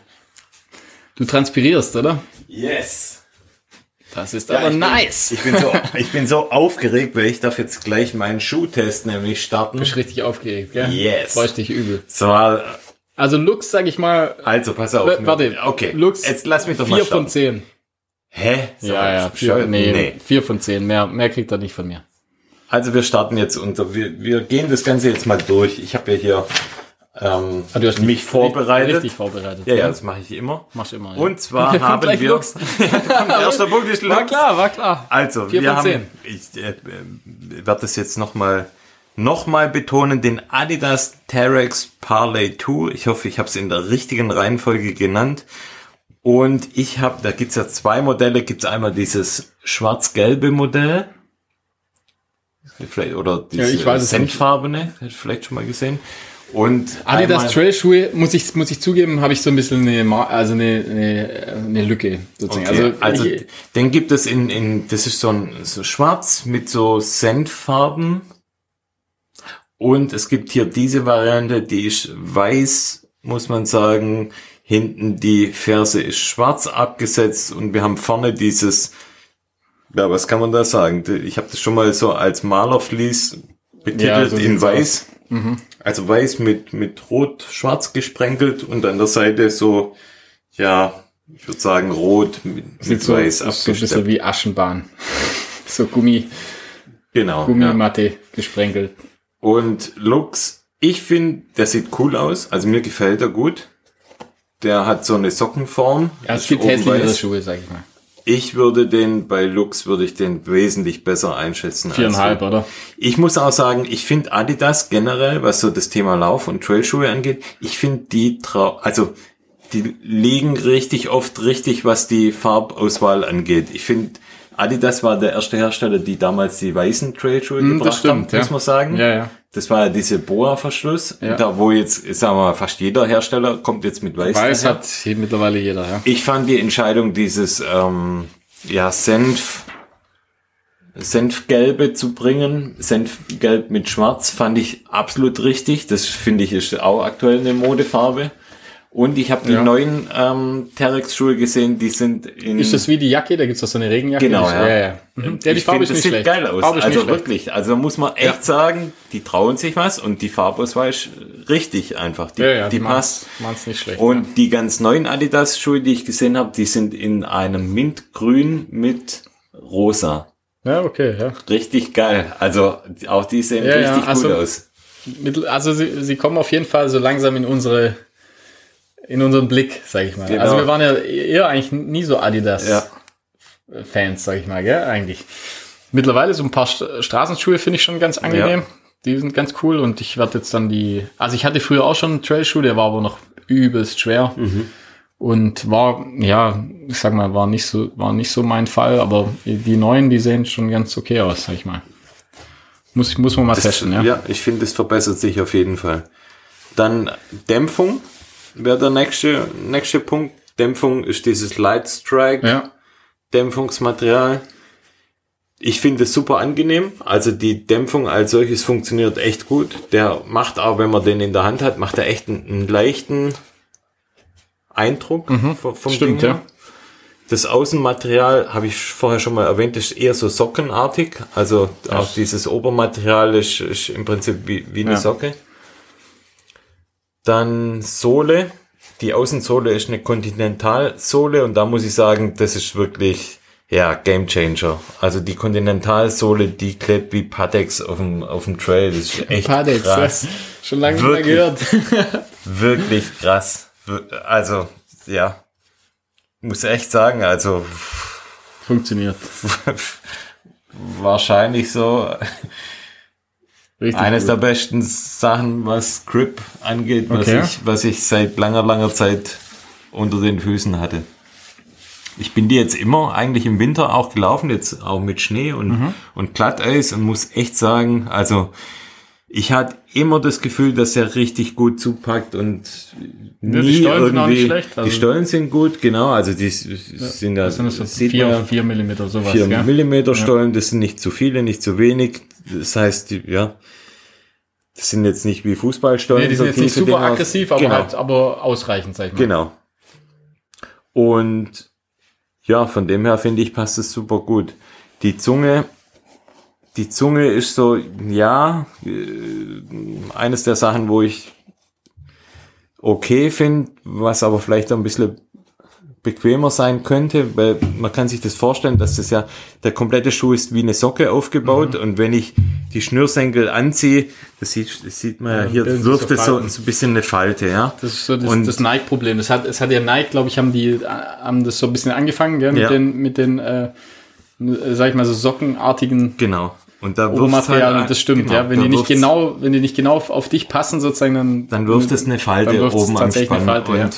Du transpirierst, oder?
Yes.
Das ist
Ja,
aber
ich bin-
nice.
Ich bin, so, ich bin so aufgeregt, weil ich darf jetzt gleich meinen Schuhtest nämlich starten.
bist richtig aufgeregt, gell?
Yes.
Freust dich übel.
So,
Also Lux, sag ich mal,
also pass auf.
warte,
Okay,
Lux,
jetzt lass mich doch mal
vier
starten.
von zehn.
Hä? So,
Ja, ja, vier, nee,
nee.
vier von zehn. Mehr, mehr kriegt er nicht von mir.
Also wir starten jetzt unter, wir, wir gehen das Ganze jetzt mal durch. Ich habe ja hier ähm,
Ah, du hast
mich vorbereitet.
Richtig vorbereitet.
Ja, ja, das mache ich immer.
Machst immer. Ja.
Und zwar haben wir...
Lux.
Der erste Punkt ist
War
Lux.
klar, war klar.
Also,
Vier
wir
von
haben, ich äh, äh, werde das jetzt nochmal noch mal betonen, den Adidas Terex Parley 2. Ich hoffe, ich habe es in der richtigen Reihenfolge genannt. Und ich habe, da gibt's ja zwei Modelle. Gibt's einmal dieses schwarz-gelbe Modell. Vielleicht, oder diese
ich weiß es
senffarbene, hätte ich vielleicht schon mal gesehen. Und
Adidas Trailschuhe, muss ich, muss ich zugeben, habe ich so ein bisschen eine, also eine, eine, eine Lücke sozusagen.
Okay, also,
ich,
den gibt es in, in das ist so ein so schwarz mit so Senffarben. Und es gibt hier diese Variante, die ist weiß, muss man sagen. Hinten die Ferse ist schwarz abgesetzt und wir haben vorne dieses, ja, was kann man da sagen? Ich habe das schon mal so als Malerflies betitelt
Ja, so
in weiß. Also weiß mit, mit rot-schwarz gesprenkelt und an der Seite so, ja, ich würde sagen rot mit,
sieht
mit
so,
weiß
so ein
abgesteppt.
bisschen wie Aschenbahn. so Gummi,
Genau. Ja.
Gummimatte gesprenkelt.
Und Lux, ich finde, der sieht cool aus. Also mir gefällt er gut. Der hat so eine Sockenform.
Ja, es gibt hässlichere
weiß.
Schuhe, sag ich mal.
Ich würde den, bei Lux würde ich den wesentlich besser einschätzen.
Viereinhalb, oder?
Ich muss auch sagen, ich finde Adidas generell, was so das Thema Lauf- und Trailschuhe angeht, ich finde die trau also die liegen richtig oft richtig, was die Farbauswahl angeht. Ich finde, Adidas war der erste Hersteller, die damals die weißen Trailschuhe
das
gebracht
stimmt,
haben,
ja.
muss man sagen.
Ja, ja.
Das war ja diese Boa-Verschluss,
Ja.
da wo jetzt, sagen wir mal, fast jeder Hersteller kommt jetzt mit weiß.
Weiß
daher.
hat hier mittlerweile jeder, ja.
Ich fand die Entscheidung, dieses ähm, ja, Senf, Senfgelbe zu bringen, Senfgelb mit Schwarz, fand ich absolut richtig. Das finde ich ist auch aktuell eine Modefarbe. Und ich habe die
Ja.
neuen ähm, Terex-Schuhe gesehen, die sind in.
Ist das wie die Jacke? Da gibt's doch so eine Regenjacke.
Genau, ja.
ja, ja. Mhm. Ja, die
ich
Farbe
finde,
ist
das
nicht
sieht
schlecht.
geil aus.
Farbe
also wirklich. Also muss man echt
Ja.
sagen, die trauen sich was und die Farbauswahl ist richtig einfach. Die,
Ja, ja,
die passt.
Man's nicht schlecht.
Und die ganz neuen Adidas-Schuhe, die ich gesehen habe, die sind in einem Mintgrün mit Rosa.
ja, okay, ja.
Richtig geil. Also auch die sehen richtig
also-
gut aus.
Mittel, also sie, sie kommen auf jeden Fall so langsam in unsere in unseren Blick, sag ich mal.
Genau.
Also wir waren ja eher eigentlich nie so Adidas
Ja.
Fans, sag ich mal, gell, eigentlich. Mittlerweile so ein paar St Straßenschuhe finde ich schon ganz angenehm.
Ja.
Die sind ganz cool und ich werde jetzt dann die, also ich hatte früher auch schon einen Trailschuh, der war aber noch übelst schwer
Mhm.
und war, ja, ich sag mal, war nicht so, war nicht so mein Fall, aber die neuen, die sehen schon ganz okay aus, sag ich mal. Muss, muss man mal testen, ja.
ja, ich finde, es verbessert sich auf jeden Fall. Dann Dämpfung wäre der nächste, nächste Punkt. Dämpfung ist dieses Light Strike.
Ja.
Dämpfungsmaterial. Ich finde es super angenehm. Also die Dämpfung als solches funktioniert echt gut. Der macht auch, wenn man den in der Hand hat, macht er echt einen, einen leichten Eindruck vom, vom
Mhm. Stimmt,
Ding
ja.
Das Außenmaterial, habe ich vorher schon mal erwähnt, ist eher so sockenartig. Also auch dieses Obermaterial ist, ist im Prinzip wie, wie eine
Ja.
Socke. Dann Sohle. Die Außensohle ist eine Kontinentalsohle und da muss ich sagen, das ist wirklich, ja, Game Changer. Also die Kontinentalsohle, die klebt wie Patex auf dem, auf dem Trail. Das ist echt
Padex,
krass.
ja. Schon lange nicht mehr
Wirklich.
gehört.
Wirklich krass. Also, ja. Muss echt sagen, also
Funktioniert.
wahrscheinlich so
Richtig
eines
gut.
der besten Sachen, was Grip angeht, was,
Okay.
ich, was ich seit langer, langer Zeit unter den Füßen hatte. Ich bin die jetzt immer eigentlich im Winter auch gelaufen, jetzt auch mit Schnee und,
Mhm.
und Glatteis und muss echt sagen, also ich hatte immer das Gefühl, dass er richtig gut zupackt und
Ja, die
nie
Stollen sind auch
irgendwie.
nicht schlecht, also-
die Stollen sind gut, genau, also die sind ja,
Das sind so vier,
man ja,
vier Millimeter, sowas.
4
gell?
Millimeter Stollen, das sind nicht zu viele, nicht zu wenig. Das heißt, die, ja, das sind jetzt nicht wie Fußballstollen.
Nee, die sind jetzt nicht super aggressiv, aber
genau,
halt, aber ausreichend, sag ich mal.
Genau. Und ja, von dem her finde ich, passt es super gut. Die Zunge, die Zunge ist so, ja, äh, eines der Sachen, wo ich okay finde, was aber vielleicht ein bisschen bequemer sein könnte, weil man kann sich das vorstellen, dass das ja der komplette Schuh ist wie eine Socke aufgebaut
Mhm.
und wenn ich die Schnürsenkel anziehe, das sieht, das sieht man ja, hier
bilden sich
wirft es so, so ein bisschen eine Falte, ja.
Das ist so das,
Und-
das Nike-Problem. Das hat, es hat ja Nike, glaube ich, haben die, äh, haben das so ein bisschen angefangen, gell, mit
Ja.
den, mit den, äh, sag ich mal, so sockenartigen
Genau. Und da wirft
Obermaterial
halt,
und das stimmt,
genau,
ja. Wenn die nicht genau, wenn die nicht genau auf, auf dich passen, sozusagen, dann,
dann wirft es eine Falte oben am Spann.
Falte, ja.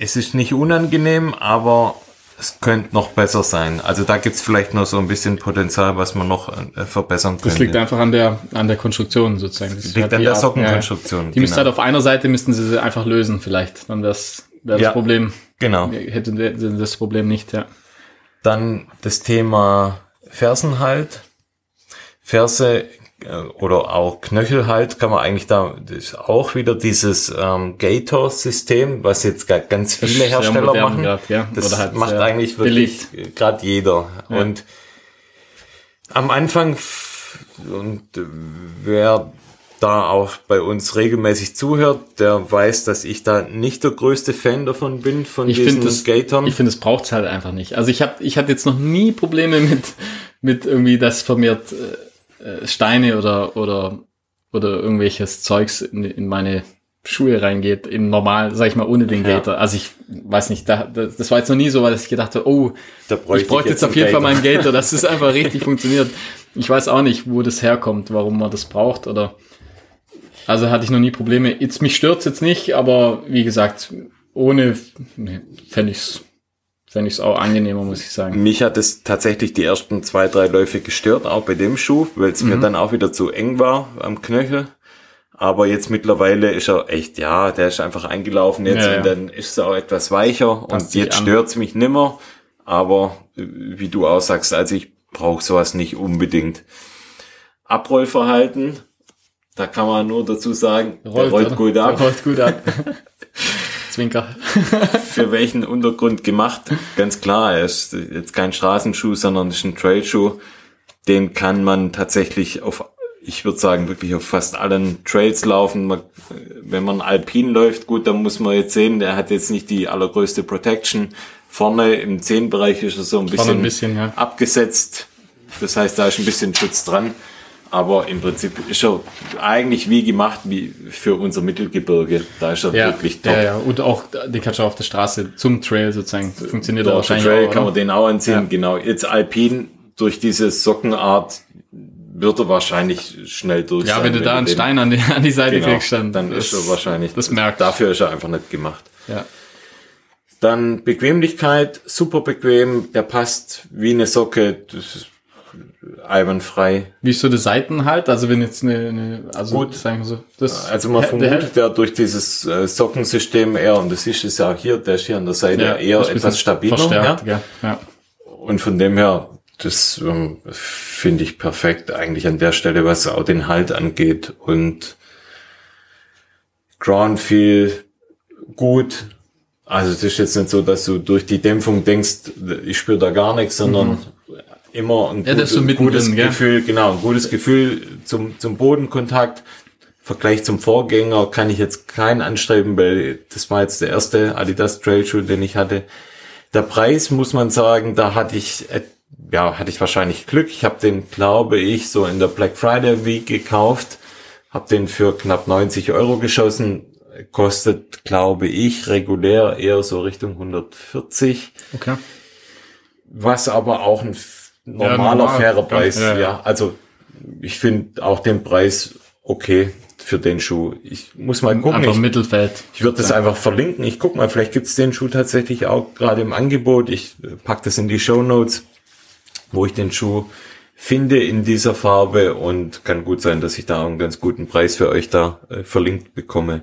Es ist nicht unangenehm, aber es könnte noch besser sein. Also da gibt's vielleicht noch so ein bisschen Potenzial, was man noch äh, verbessern könnte.
Das liegt einfach an der, an der Konstruktion sozusagen. Das
Liegt
hat
an der
auch-
Sockenkonstruktion,
Ja. Die müsste
genau.
halt auf einer Seite müssten sie sie einfach lösen vielleicht. Dann wär's, wär das
Ja.
Problem.
Genau.
Hätte de- das Problem nicht, ja.
Dann das Thema Fersenhalt. Ferse oder auch Knöchelhalt kann man eigentlich da, das ist auch wieder dieses ähm, Gator-System, was jetzt ga- ganz
Das
viele Hersteller machen.
grad, ja.
Das
halt
macht eigentlich wirklich gerade jeder.
Ja.
Und am Anfang und äh, wer da auch bei uns regelmäßig zuhört, der weiß, dass ich da nicht der größte Fan davon bin, von
Ich
diesen
finde das,
Gatern.
ich finde, es braucht's halt einfach nicht. Also ich habe, ich hatte jetzt noch nie Probleme mit, mit irgendwie, dass vermehrt äh, äh, Steine oder oder oder irgendwelches Zeugs in, in meine Schuhe reingeht, im normal, sag ich mal, ohne den
Ja.
Gator. Also ich weiß nicht, da, das, das war jetzt noch nie so, weil ich gedacht habe, oh,
bräuchte
ich bräuchte jetzt
jetzt
auf jeden Fall meinen Gator, dass es einfach richtig funktioniert. Ich weiß auch nicht, wo das herkommt, warum man das braucht oder also hatte ich noch nie Probleme. Jetzt mich stört's jetzt nicht, aber wie gesagt, ohne nee, fände ich's fände ich's auch angenehmer, muss ich sagen.
Mich hat es tatsächlich die ersten zwei, drei Läufe gestört, auch bei dem Schuh, weil es mir dann auch wieder zu eng war am Knöchel. Aber jetzt mittlerweile ist er echt, ja, der ist einfach eingelaufen jetzt
Ja, ja.
und dann ist er auch etwas weicher
Passt
und jetzt
an.
stört's mich nimmer. Aber äh, wie du auch sagst, also ich brauche sowas nicht unbedingt. Abrollverhalten, da kann man nur dazu sagen, der rollt gut ab.
Der rollt gut ab. Zwinker.
für welchen Untergrund gemacht. Ganz klar, er ist jetzt kein Straßenschuh, sondern ist ein Trailschuh. Den kann man tatsächlich auf, ich würde sagen, wirklich auf fast allen Trails laufen. Man, wenn man alpin läuft, gut, dann muss man jetzt sehen, der hat jetzt nicht die allergrößte Protection. Vorne im Zehenbereich ist er so ein bisschen,
ein bisschen, ja.
abgesetzt. Das heißt, da ist ein bisschen Schutz dran. Aber im Prinzip ist er eigentlich wie gemacht wie für unser Mittelgebirge. Da ist er
Ja,
wirklich top.
ja, ja. Und auch, den kannst du auf der Straße zum Trail sozusagen. Funktioniert er
der
wahrscheinlich
Trail
auch,
kann man den auch anziehen,
Ja.
genau. Jetzt Alpin, durch diese Sockenart, wird er wahrscheinlich schnell durch
Ja,
sein,
wenn du da einen
den-
Stein an die, an die Seite
genau,
kriegst, dann,
dann ist er wahrscheinlich,
das merkt.
dafür ist er einfach nicht gemacht.
Ja.
Dann Bequemlichkeit, super bequem, der passt wie eine Socke, das ist einwandfrei.
Wie ist so die Seiten halt? Also wenn jetzt eine, eine also
Gut.
sagen wir so, das
Also man vermutet ja durch dieses äh, Sockensystem eher, und das ist es ja hier, der ist hier an der Seite
ja,
eher etwas stabiler.
verstärkt,
ja.
Ja.
Und von dem her, das ähm, finde ich perfekt eigentlich an der Stelle, was auch den Halt angeht. Und Ground Feel gut. Also es ist jetzt nicht so, dass du durch die Dämpfung denkst, ich spüre da gar nichts, sondern immer ein.
Ja, ist so
gutes,
mittendrin,
gutes
gell?
Gefühl, genau, ein gutes Gefühl zum, zum Bodenkontakt. Vergleich zum Vorgänger kann ich jetzt keinen anstreben, weil das war jetzt der erste Adidas Trail Shoe, den ich hatte. Der Preis muss man sagen, da hatte ich et- ja hatte ich wahrscheinlich Glück. Ich habe den, glaube ich, so in der Black Friday Week gekauft, habe den für knapp 90 Euro geschossen. Kostet, glaube ich, regulär eher so Richtung 140,
Okay.
was aber auch ein normaler,
normal,
fairer
ja,
Preis.
ja,
Ja,
ja.
also ich finde auch den Preis okay für den Schuh. Ich muss mal gucken.
Einfach
Ich,
Mittelfeld.
ich würde das einfach verlinken. Ich guck mal, vielleicht gibt's den Schuh tatsächlich auch gerade im Angebot. Ich äh, pack das in die Show Notes, wo ich den Schuh finde in dieser Farbe und kann gut sein, dass ich da auch einen ganz guten Preis für euch da äh, verlinkt bekomme.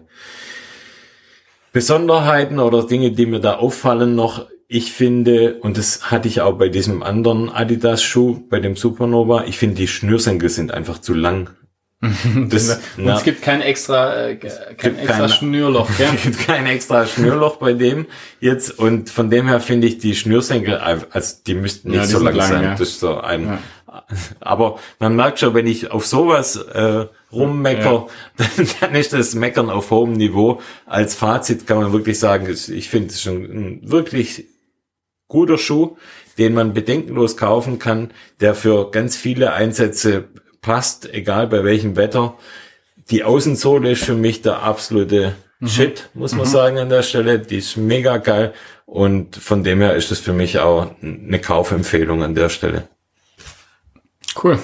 Besonderheiten oder Dinge, die mir da auffallen noch, ich finde, und das hatte ich auch bei diesem anderen Adidas-Schuh, bei dem Supernova, ich finde, die Schnürsenkel sind einfach zu lang. Das,
Und es gibt kein extra, äh, kein extra
kein-
Schnürloch, gell?
es gibt kein extra Schnürloch bei dem jetzt und von dem her finde ich die Schnürsenkel, also die müssten nicht
Ja, die
so lang,
lang,
sein.
ja.
Das ist so ein, aber man merkt schon, wenn ich auf sowas äh, rummecker, dann, dann ist das Meckern auf hohem Niveau. Als Fazit kann man wirklich sagen, ich finde es schon wirklich guter Schuh, den man bedenkenlos kaufen kann, der für ganz viele Einsätze passt, egal bei welchem Wetter. Die Außensohle ist für mich der absolute Shit, muss man sagen an der Stelle. Die ist mega geil und von dem her ist es für mich auch eine Kaufempfehlung an der Stelle.
Cool.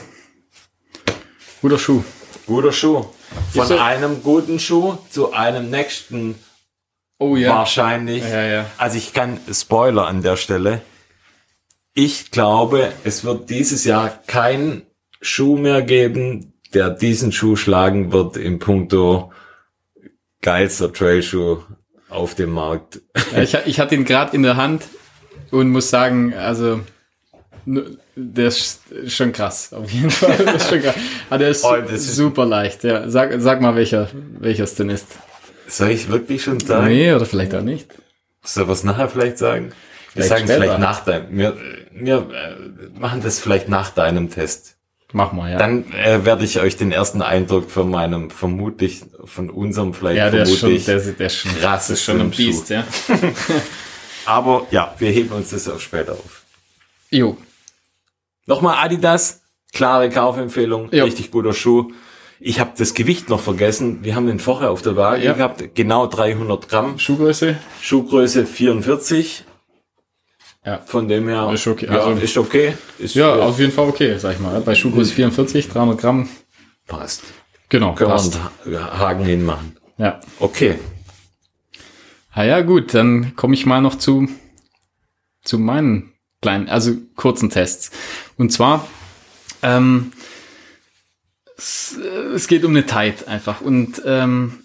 Guter Schuh.
Guter Schuh. Von einem guten Schuh zu einem nächsten
Oh ja.
wahrscheinlich.
Ja, ja.
Also ich kann Spoiler an der Stelle. ich glaube, es wird dieses Jahr kein Schuh mehr geben, der diesen Schuh schlagen wird im Puncto geilster Trailschuh auf dem Markt.
Ja, ich, ich hatte ihn gerade in der Hand und muss sagen, also der ist schon krass, auf jeden Fall. Der ist schon krass. Aber der ist,
Oh, ist-
super leicht. Ja, sag, sag mal, welcher, welcher es denn ist.
Soll ich wirklich schon sagen?
Nee, oder vielleicht auch nicht.
Soll was nachher vielleicht sagen? Wir
Vielleicht
sagen
später.
vielleicht nach deinem, wir, wir äh, machen das vielleicht nach deinem Test.
Mach mal, ja.
Dann äh, werde ich euch den ersten Eindruck von meinem, vermutlich, von unserem vielleicht
ja, der ist schon,
vermutlich.
der, ist- der ist schon,
krass
das ist schon ein. Biest, ja.
Aber ja, wir heben uns das auf später auf.
Jo.
Nochmal Adidas, klare Kaufempfehlung,
Ja.
richtig guter Schuh. Ich habe das Gewicht noch vergessen. Wir haben den vorher auf der Waage
Ja.
gehabt, genau 300 Gramm,
Schuhgröße?
Schuhgröße 44.
Ja.
Von dem her
Ist okay,
Ja,
also-
ist okay. Ist
Ja, auf jeden Fall okay, sag ich mal. Bei Schuhgröße 44, 300 Gramm.
passt.
Genau,
Können
passt.
wir Haken hinmachen.
Ja.
Okay.
Ah ja, gut, dann komme ich mal noch zu, zu meinen kleinen, also kurzen Tests. Und zwar, ähm, es, geht um eine Tide einfach. Und ähm,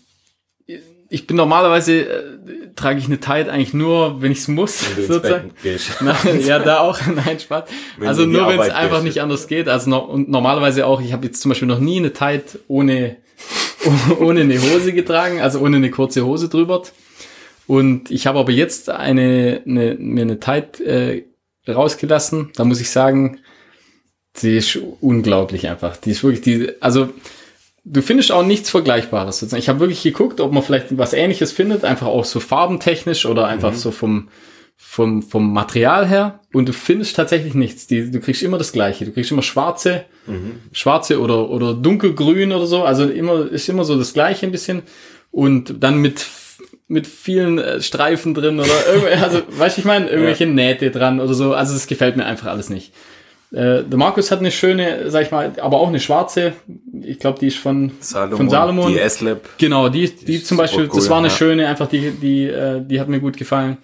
ich bin normalerweise, äh, trage ich eine Tide eigentlich nur, wenn ich es muss, sozusagen. Nein, ja, da auch, nein, Spaß.
Wenn
also nur, wenn es einfach nicht anders geht. Also no, und normalerweise auch, ich habe jetzt zum Beispiel noch nie eine Tide ohne, ohne eine Hose getragen, also ohne eine kurze Hose drüber. Und ich habe aber jetzt eine, eine mir eine Tide äh, rausgelassen. Da muss ich sagen, die ist unglaublich einfach. Die ist wirklich die, also du findest auch nichts Vergleichbares. sozusagen. Ich habe wirklich geguckt, ob man vielleicht was Ähnliches findet, einfach auch so farbentechnisch oder einfach so vom vom vom Material her. Und du findest tatsächlich nichts. Die, du kriegst immer das Gleiche. Du kriegst immer schwarze, schwarze oder oder dunkelgrün oder so. Also immer ist immer so das Gleiche ein bisschen. Und dann mit mit vielen äh, Streifen drin oder irgendwie, also weißt du, ich meine, irgendwelche Nähte dran oder so. Also das gefällt mir einfach alles nicht. Äh, der Markus hat eine schöne, sag ich mal, aber auch eine schwarze. Ich glaube, die ist von
Salomon,
von Salomon.
die S-Lab.
Genau, die, die,
ist
zum Beispiel,
cool,
das war eine
ja.
schöne, einfach die, die, äh, die hat mir gut gefallen.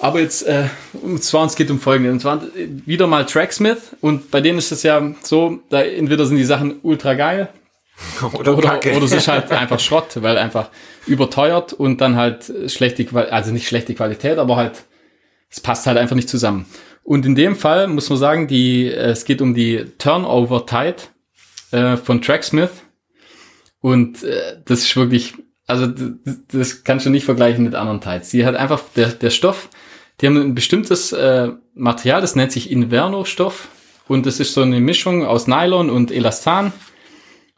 Aber jetzt, äh, und zwar, es geht um Folgendes. Und zwar wieder mal Tracksmith. Und bei denen ist es ja so, da entweder sind die Sachen ultra geil
Oder,
oder, oder es ist halt einfach Schrott, weil einfach überteuert und dann halt schlechte Qualität, also nicht schlechte Qualität, aber halt, es passt halt einfach nicht zusammen. Und in dem Fall muss man sagen, die, äh, es geht um die Turnover Tide äh, von Tracksmith. Und äh, das ist wirklich, also das, das kannst du nicht vergleichen mit anderen Tides. Die hat einfach, der, der Stoff, die haben ein bestimmtes äh, Material, das nennt sich Inverno-Stoff. Und das ist so eine Mischung aus Nylon und Elastan.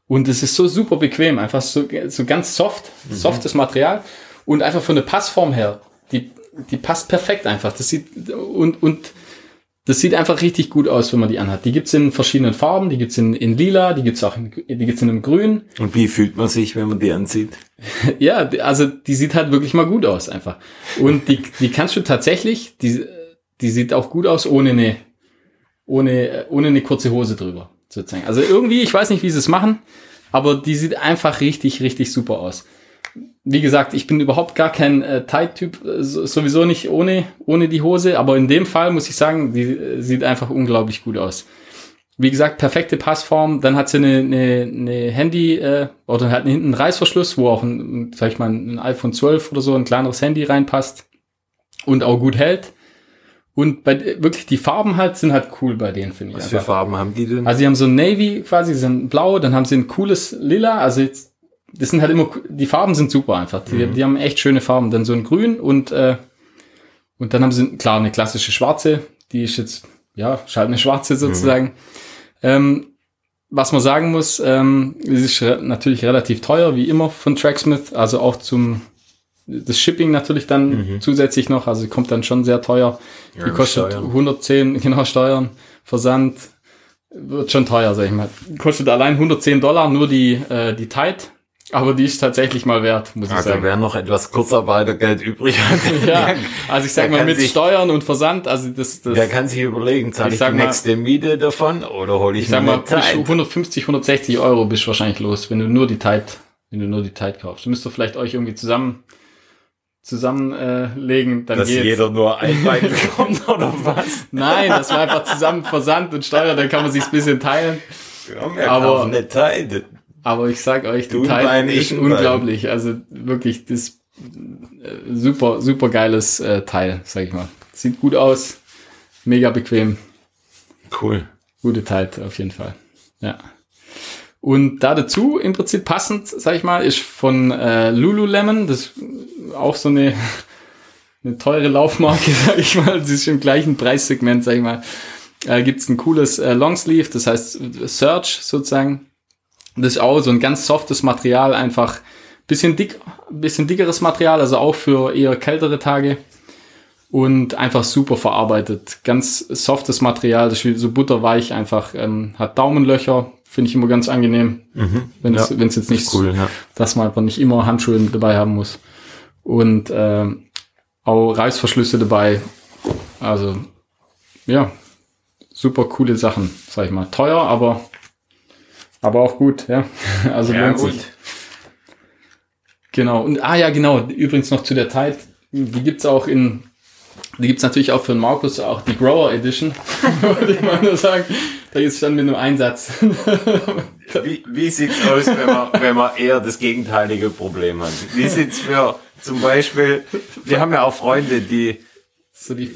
Und es ist so super bequem, einfach so, so ganz soft, softes Material. Und einfach von der Passform her, die, die passt perfekt einfach. Das sieht, und, und das sieht einfach richtig gut aus, wenn man die anhat. Die gibt's in verschiedenen Farben, die gibt's in, in lila, die gibt's auch in, die gibt's in einem grün.
Und wie fühlt man sich, wenn man die anzieht?
Ja, also die sieht halt wirklich mal gut aus einfach. Und die, die kannst du tatsächlich, die, die sieht auch gut aus ohne eine, ohne, ohne eine kurze Hose drüber, sozusagen. Also irgendwie, ich weiß nicht, wie sie es machen, aber die sieht einfach richtig, richtig super aus. Wie gesagt, ich bin überhaupt gar kein äh, Tight-Typ, äh, so- sowieso nicht ohne, ohne die Hose, aber in dem Fall muss ich sagen, die äh, sieht einfach unglaublich gut aus. Wie gesagt, perfekte Passform. Dann hat sie eine, eine, eine Handy äh, oder hat hinten einen Reißverschluss, wo auch ein, sag ich mal, ein iPhone 12 oder so ein kleineres Handy reinpasst und auch gut hält. Und bei wirklich die Farben halt sind halt cool bei denen finde ich.
Was für. Farben haben die denn?
Also sie haben so ein Navy quasi, sie sind blau, dann haben sie ein cooles Lila, also jetzt, das sind halt immer, die Farben sind super einfach. Die, die haben echt schöne Farben. Dann so ein Grün und, äh, und dann haben sie, klar, eine klassische schwarze, die ist jetzt, ja, ist halt eine schwarze sozusagen. Ähm, was man sagen muss, ähm, es ist re natürlich relativ teuer, wie immer von Tracksmith, also auch zum, das Shipping natürlich dann zusätzlich noch, also kommt dann schon sehr teuer.
Ja,
die kostet
Steuern.
110, genau, Steuern, Versand, wird schon teuer, sag ich mal. Kostet allein 110 Dollar nur die, äh, die Tide, aber die ist tatsächlich mal wert, muss ich
Also
sagen.
wer noch etwas Kurzarbeitergeld übrig hat,
Ja, also ich sag mal mit
sich-
Steuern und Versand, also das, das
der kann sich überlegen, zahle
Ich
ich, die
mal-
nächste Miete davon oder hole ich,
ich sag
mir
mal,
eine
bis
Zeit?
150, 160 Euro bist du wahrscheinlich los, wenn du nur die Tide, wenn du nur die Tide kaufst. Du müsst doch vielleicht euch irgendwie zusammen, zusammenlegen, äh, dann
Dass
geht's.
jeder nur ein Bein bekommt oder was?
Nein, das war einfach zusammen Versand und Steuer, dann kann man sich's ein bisschen teilen.
Ja,
Aber-
nicht Teil.
Aber ich sag euch,
ein
Teil ist unglaublich. Also wirklich, das äh, super, super geiles äh, Teil, sag ich mal. Sieht gut aus, mega bequem,
Cool.
gute Teil auf jeden Fall. Ja. Und da dazu, im Prinzip passend, sag ich mal, ist von äh, Lululemon, das ist auch so eine, eine teure Laufmarke, sag ich mal, das ist im gleichen Preissegment, sag ich mal, äh, gibt's ein cooles äh, Longsleeve, das heißt Search sozusagen. Das ist auch so ein ganz softes Material, einfach bisschen dick, bisschen dickeres Material, also auch für eher kältere Tage und einfach super verarbeitet. Ganz softes Material, das ist wie so butterweich einfach, ähm, hat Daumenlöcher, finde ich immer ganz angenehm, wenn es
Ja,
wenn es jetzt nicht,
Cool, ja.
dass man einfach nicht immer Handschuhe dabei haben muss. Und ähm, auch Reißverschlüsse dabei. Also ja, super coole Sachen, sag ich mal. Teuer, aber aber auch gut, ja. Also
Ja,
lohnt
gut.
sich. Genau. Und ah ja, genau. Übrigens noch zu der Tide. Die gibt's auch in, die gibt's natürlich auch für den Markus auch die Grower Edition. Wollte ich mal nur sagen. Da ist dann mit einem Einsatz.
Wie, wie sieht's aus, wenn man, wenn man eher das gegenteilige Problem hat? Wie sieht's für zum Beispiel, wir haben ja auch Freunde, die,
so die,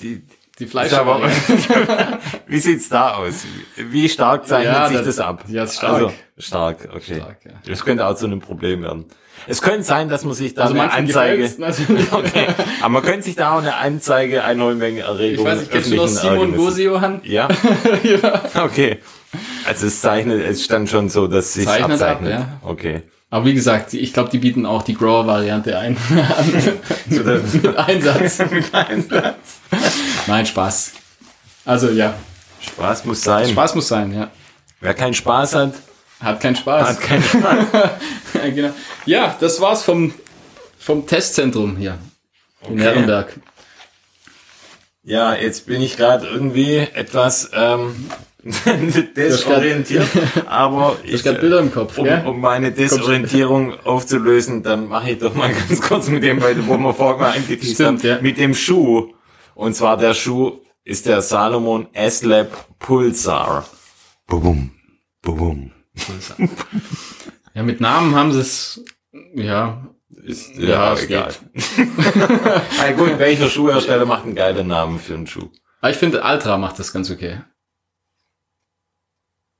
die
die Fleisch.
wie sieht's da aus? Wie stark zeichnet
Ja,
sich
das-
das, ab?
ja, ist stark.
Also, stark, okay.
Stark, ja.
Das könnte auch zu einem Problem werden. Es könnte sein, dass man sich da
Also
eine Anzeige, okay, aber man könnte sich da auch eine Anzeige einholen wegen
Ich
Erregung.
weiß nicht, kennst du noch Simon
Ärgernisses.
Gosio Han?
Ja, okay. Also es zeichnet, es stand schon so, dass sich
Zeichnet ab,
abzeichnet.
ja.
Okay.
Aber wie gesagt, ich glaube, die bieten auch die Grower-Variante ein.
So, das-
Mit Einsatz. Nein, Spaß. Also ja,
Spaß muss sein.
Spaß muss sein, ja.
Wer keinen Spaß hat,
Hat keinen Spaß.
hat keinen Spaß.
ja, genau. ja, das war's vom, vom Testzentrum hier in
Okay.
Herrenberg.
Ja, jetzt bin ich gerade irgendwie etwas ähm, desorientiert, aber
Ich habe Bilder im Kopf,
um, um meine Desorientierung aufzulösen, dann mache ich doch mal ganz kurz mit dem wo wir vorher mal haben,
ja.
mit dem Schuh. Und zwar der Schuh ist der Salomon S-Lab Pulsar. Bum, bum.
Ja, mit Namen haben sie es, ja,
Ist,
Ja,
ja,
es
egal. Na gut, welcher Schuhhersteller macht einen geilen Namen für einen Schuh?
aber ich finde, Ultra macht das ganz okay.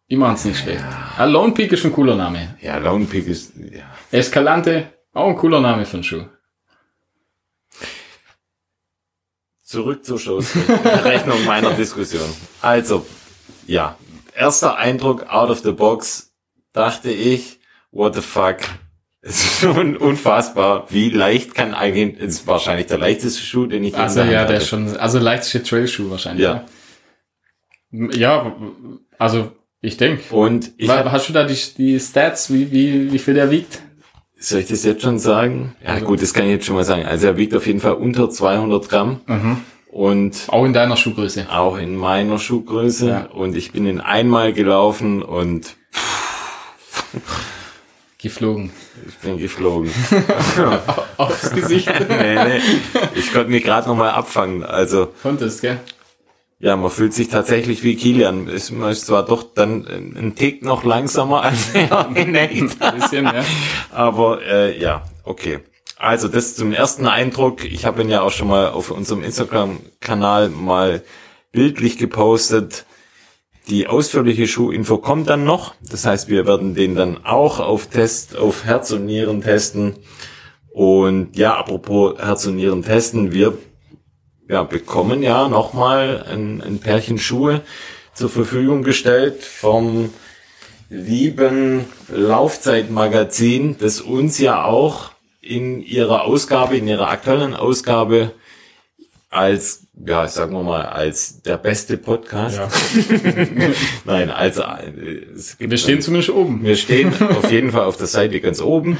Die machen es nicht schlecht. Ja, Lone Peak ist ein cooler Name.
Ja, Lone Peak ist, ja.
Escalante, auch ein cooler Name für einen Schuh.
Zurück zur Rechnung meiner Diskussion. Also, ja, erster Eindruck out of the box, dachte ich, what the fuck. Es ist schon unfassbar, wie leicht kann eigentlich, es ist wahrscheinlich der leichteste Schuh, den ich
Also ja, der ist schon, also leichteste Trailschuh wahrscheinlich.
Ja.
Ja, also ich denke.
Und ich hab,
Hast du da die, die Stats, wie, wie, wie viel der wiegt?
Soll ich das jetzt schon sagen? Ja gut, das kann ich jetzt schon mal sagen. Also er wiegt auf jeden Fall unter 200 Gramm und
Auch in deiner Schuhgröße.
auch in meiner Schuhgröße
Ja.
und ich bin ihn einmal gelaufen und
Geflogen.
ich bin geflogen.
Aufs Gesicht.
nee, nee. Ich konnte mich gerade noch mal abfangen. Also
Konntest, gell?
Ja, man fühlt sich tatsächlich wie Kilian. Ist, man ist zwar doch dann ein Tick noch langsamer als er in echt.
Ein bisschen, ja.
Aber äh, ja, okay. Also das zum ersten Eindruck. Ich habe ihn ja auch schon mal auf unserem Instagram-Kanal mal bildlich gepostet. Die ausführliche Schuhinfo kommt dann noch. Das heißt, wir werden den dann auch auf Test, auf Herz und Nieren testen. Und ja, apropos Herz und Nieren testen, wir ja, bekommen ja nochmal ein, ein Pärchen Schuhe zur Verfügung gestellt vom lieben Laufzeitmagazin, das uns ja auch in ihrer Ausgabe, in ihrer aktuellen Ausgabe als, ja, sagen wir mal, als der beste Podcast.
Ja.
Nein, also es gibt
Wir stehen zumindest oben.
wir stehen auf jeden Fall auf der Seite ganz oben.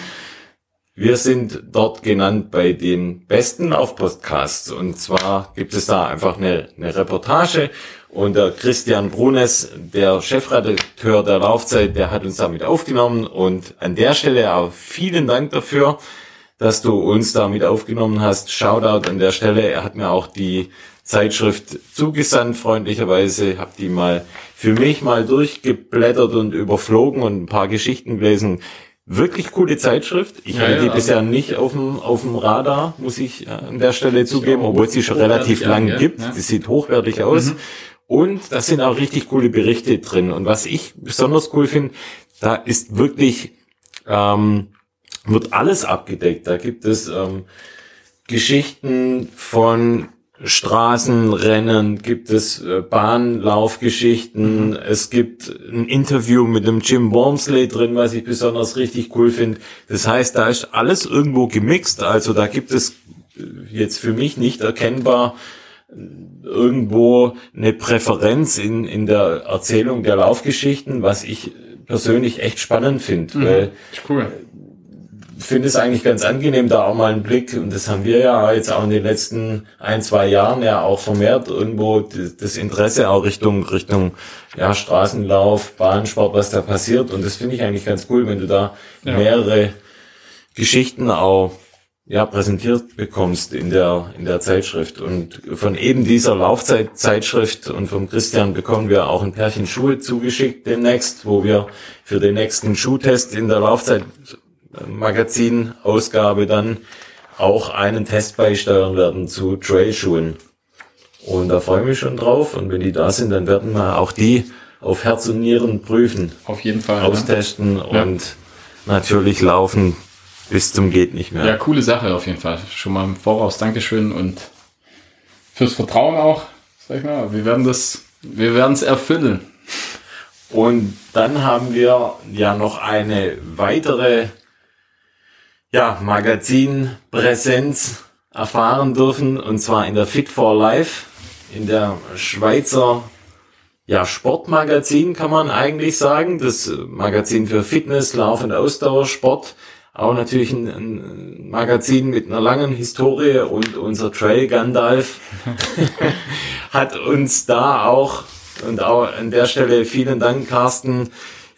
Wir sind dort genannt bei den besten Laufpodcasts. Und zwar gibt es da einfach eine, eine Reportage. Und der Christian Brunes, der Chefredakteur der Laufzeit, der hat uns damit aufgenommen. Und an der Stelle auch vielen Dank dafür. dass du uns damit aufgenommen hast. Shoutout an der Stelle. Er hat mir auch die Zeitschrift zugesandt, freundlicherweise. Hab die mal für mich mal durchgeblättert und überflogen und ein paar Geschichten gelesen. Wirklich coole Zeitschrift. Ich
Ja,
hatte
ja,
die
also-
bisher nicht auf dem, auf dem Radar, muss ich äh, an der Stelle zugeben, obwohl es sie schon relativ
an,
lang
gell?
gibt.
Ja. Mhm.
Die sieht hochwertig aus. Und da sind auch richtig coole Berichte drin. Und was ich besonders cool finde, da ist wirklich, ähm, wird alles abgedeckt. Da gibt es ähm, Geschichten von Straßenrennen, gibt es äh, Bahnlaufgeschichten, es gibt ein Interview mit dem Jim Wormsley drin, was ich besonders richtig cool finde. Das heißt, da ist alles irgendwo gemixt, also da gibt es äh, jetzt für mich nicht erkennbar irgendwo eine Präferenz in, in der Erzählung der Laufgeschichten, was ich persönlich echt spannend finde, weil
Ist cool.
Ich finde es eigentlich ganz angenehm, da auch mal einen Blick, und das haben wir ja jetzt auch in den letzten ein, zwei Jahren ja auch vermehrt irgendwo das, das Interesse auch Richtung, Richtung, ja, Straßenlauf, Bahnsport, was da passiert. Und das finde ich eigentlich ganz cool, wenn du da
Ja.
mehrere Geschichten auch, ja, präsentiert bekommst in der, in der Zeitschrift. Und von eben dieser Laufzeitzeitschrift und vom Christian bekommen wir auch ein Pärchen Schuhe zugeschickt demnächst, wo wir für den nächsten Schuhtest in der Laufzeit Magazin-Ausgabe dann auch einen Test beisteuern werden zu Trailschuhen. Und da freue ich mich schon drauf. Und wenn die da sind, dann werden wir auch die auf Herz und Nieren prüfen,
Auf jeden Fall. Ne?
austesten und natürlich laufen bis zum geht nicht mehr.
Ja, coole Sache auf jeden Fall. Schon mal im Voraus Dankeschön und fürs Vertrauen auch, sag ich mal. Wir werden das, wir werden es erfüllen.
Und dann haben wir ja noch eine weitere ja, Magazinpräsenz erfahren dürfen, und zwar in der Fit for Life, in der Schweizer ja, Sportmagazin kann man eigentlich sagen. Das Magazin für Fitness, Lauf- und Ausdauersport. Auch natürlich ein, ein Magazin mit einer langen Historie und unser Trail Gandalf hat uns da auch und auch an der Stelle vielen Dank, Carsten,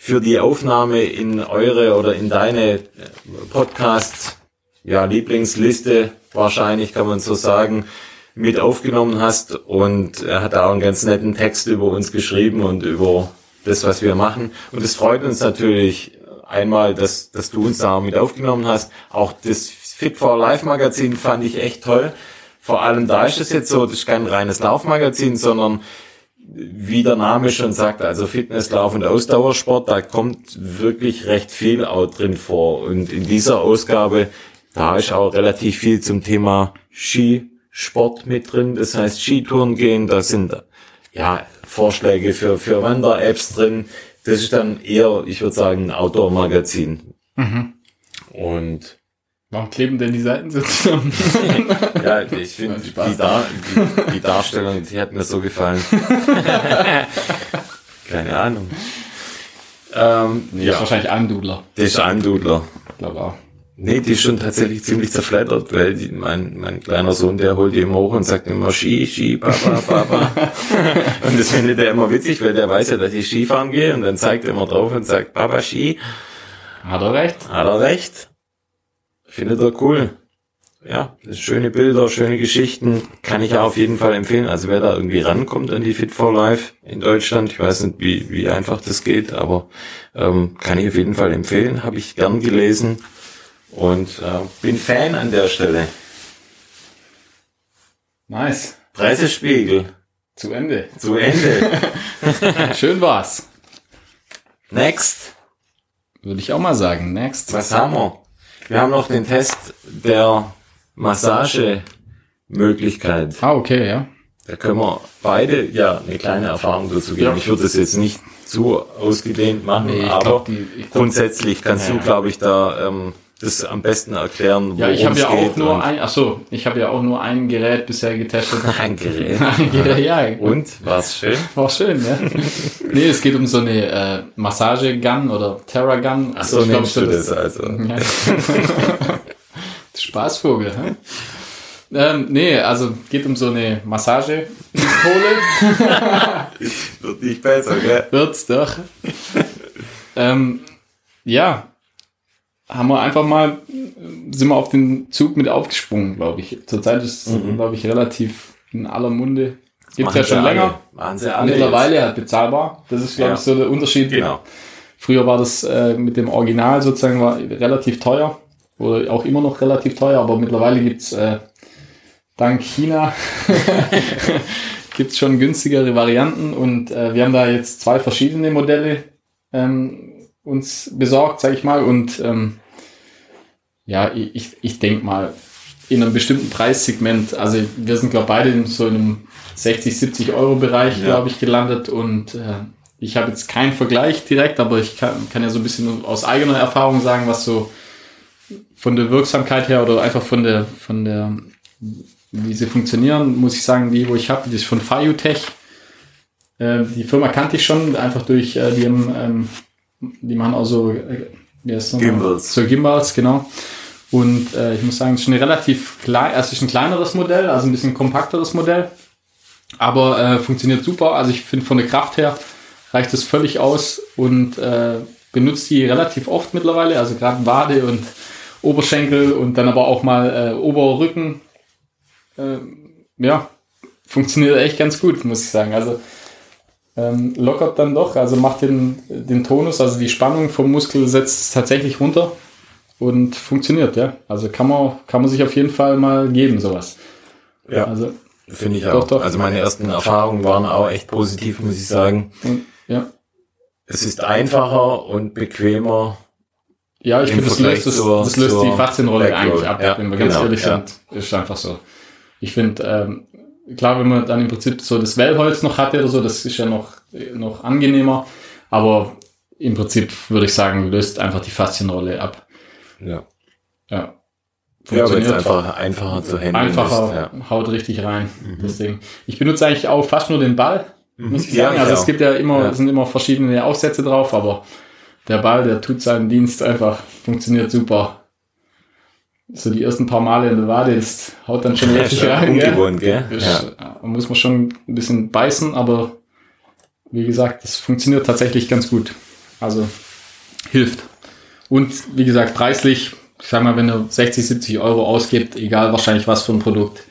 für die Aufnahme in eure oder in deine Podcast, ja, Lieblingsliste, wahrscheinlich kann man so sagen, mit aufgenommen hast. Und er hat auch einen ganz netten Text über uns geschrieben und über das, was wir machen. Und es freut uns natürlich einmal, dass, dass du uns da mit aufgenommen hast. Auch das Fit for Life Magazin fand ich echt toll. Vor allem da ist es jetzt so, das ist kein reines Laufmagazin, sondern wie der Name schon sagt, also Fitness, Lauf und Ausdauersport, da kommt wirklich recht viel auch drin vor. Und in dieser Ausgabe, da ist auch relativ viel zum Thema Skisport mit drin. Das heißt Skitouren gehen, da sind ja Vorschläge für, für Wander-Apps drin. Das ist dann eher, ich würde sagen, ein Outdoor-Magazin. Und
Warum kleben denn die Seiten so zusammen?
ja, ich finde die. Dar die, die Darstellung, die hat mir so gefallen. Keine Ahnung. Ähm,
Nee, ist wahrscheinlich Andudler.
das ist ein Dudler.
Ich glaube auch.
Nee, die ist schon tatsächlich ziemlich zerfleddert, weil die, mein, mein kleiner Sohn, der holt die immer hoch und sagt immer Ski, Ski, Papa, Papa. und das findet er immer witzig, weil der weiß ja, dass ich Skifahren gehe und dann zeigt er immer drauf und sagt, Papa, Ski.
Hat er recht?
Hat er recht. Findet er cool. Ja, schöne Bilder, schöne Geschichten. Kann ich ja auf jeden Fall empfehlen. Also wer da irgendwie rankommt an die Fit for Life in Deutschland, ich weiß nicht, wie, wie einfach das geht, aber ähm, kann ich auf jeden Fall empfehlen. Habe ich gern gelesen und äh, bin Fan an der Stelle.
Nice.
Pressespiegel
Zu Ende.
zu Ende.
Schön war's.
Next.
Würde ich auch mal sagen. Next.
Was haben wir? Wir haben noch den Test der Massagemöglichkeit.
Ah, okay, ja.
Da können wir beide ja eine kleine Erfahrung dazu geben.
Ja.
Ich würde es jetzt nicht zu ausgedehnt machen,
Nee,
aber
glaub, die- glaub-
grundsätzlich kannst
Ja,
du, glaube ich, da ähm, das am besten erklären,
Ja, ich habe ja auch nur ein, ach so, ich habe ja auch nur ein Gerät bisher getestet.
ein Gerät.
Ein Gerät, ja.
Und war's schön?
War schön, ja. nee, es geht um so eine äh, Massage-Gun oder Terra-Gun.
Ach so,
Ich glaub,
du das also.
Ja. Spaßvogel, hä? Ähm, nee, also geht um so eine Massagepistole.
Wird nicht besser, gell?
Wird's doch. ähm, ja. Haben wir einfach mal, sind wir auf den Zug mit aufgesprungen, glaube ich. Zurzeit ist,
Mhm.
glaube ich, relativ in aller Munde. Gibt
Machen
ja schon länger.
Machen sie alle
Mittlerweile halt bezahlbar. Das ist, glaube
Ja.
ich, so der Unterschied.
Genau.
Früher war das äh, mit dem Original sozusagen war relativ teuer. Oder auch immer noch relativ teuer, aber mittlerweile gibt's äh, dank China gibt's schon günstigere Varianten und äh, wir haben da jetzt zwei verschiedene Modelle ähm, uns besorgt, sage ich mal. Und ähm, ja, ich, ich, denke mal, in einem bestimmten Preissegment, also wir sind, glaube beide in so einem 60, 70 Euro Bereich,
Ja.
glaube ich, gelandet und äh, ich habe jetzt keinen Vergleich direkt, aber ich kann, kann ja so ein bisschen aus eigener Erfahrung sagen, was so von der Wirksamkeit her oder einfach von der, von der, wie sie funktionieren, muss ich sagen, die, wo ich habe, die ist von Fiutech. Äh, die Firma kannte ich schon, einfach durch, äh, die, haben, ähm, die machen auch so, äh, das nochmal?
Gimbals.
So Gimbals, genau. Und äh, ich muss sagen, es ist schon ein relativ klein, es ist ein kleineres Modell, also ein bisschen kompakteres Modell. Aber äh, funktioniert super. Also ich finde von der Kraft her reicht es völlig aus und äh, benutzt die relativ oft mittlerweile. Also gerade Wade und Oberschenkel und dann aber auch mal äh, Oberrücken. Äh, ja, funktioniert echt ganz gut, muss ich sagen. Also ähm, lockert dann doch, also macht den, den Tonus, also die Spannung vom Muskel setzt es tatsächlich runter und funktioniert, ja. Also kann man, kann man sich auf jeden Fall mal geben, sowas.
Ja.
Also,
Finde ich
Doch,
auch.
doch.
Also meine ersten Erfahrungen waren auch echt positiv, muss ich sagen.
und, ja.
Es ist einfacher und bequemer.
Ja, ich finde, das löst, das,
zur-
das löst die
zur
Faszienrolle
Backroad.
eigentlich ab,
Ja,
wenn wir ganz
genau,
ehrlich
ja.
sind. Ist einfach so. Ich finde, ähm, klar, wenn man dann im Prinzip so das Wellholz noch hatte oder so, das ist ja noch, noch angenehmer. Aber im Prinzip würde ich sagen, löst einfach die Faszienrolle ab.
Ja.
Ja.
Ja,
Funktioniert
einfach einfacher zu handeln
einfacher,
ist. Ja. Mhm.
haut richtig rein. Deswegen. Ich benutze eigentlich auch fast nur den Ball, muss ich
Ja,
sagen.
ich
also es gibt ja immer,
Ja.
sind immer verschiedene Aufsätze drauf, aber der Ball, der tut seinen Dienst einfach, funktioniert super. So die ersten paar Male in der Wade, das haut dann schon
Ja,
richtig
schon
rein. Gell?
ungewohnt, gell?
Ist,
Ja.
Da muss man schon ein bisschen beißen, aber wie gesagt, das funktioniert tatsächlich ganz gut. Also hilft. Und wie gesagt, preislich, ich sag mal, wenn du 60, 70 Euro ausgibt, egal wahrscheinlich was für ein Produkt,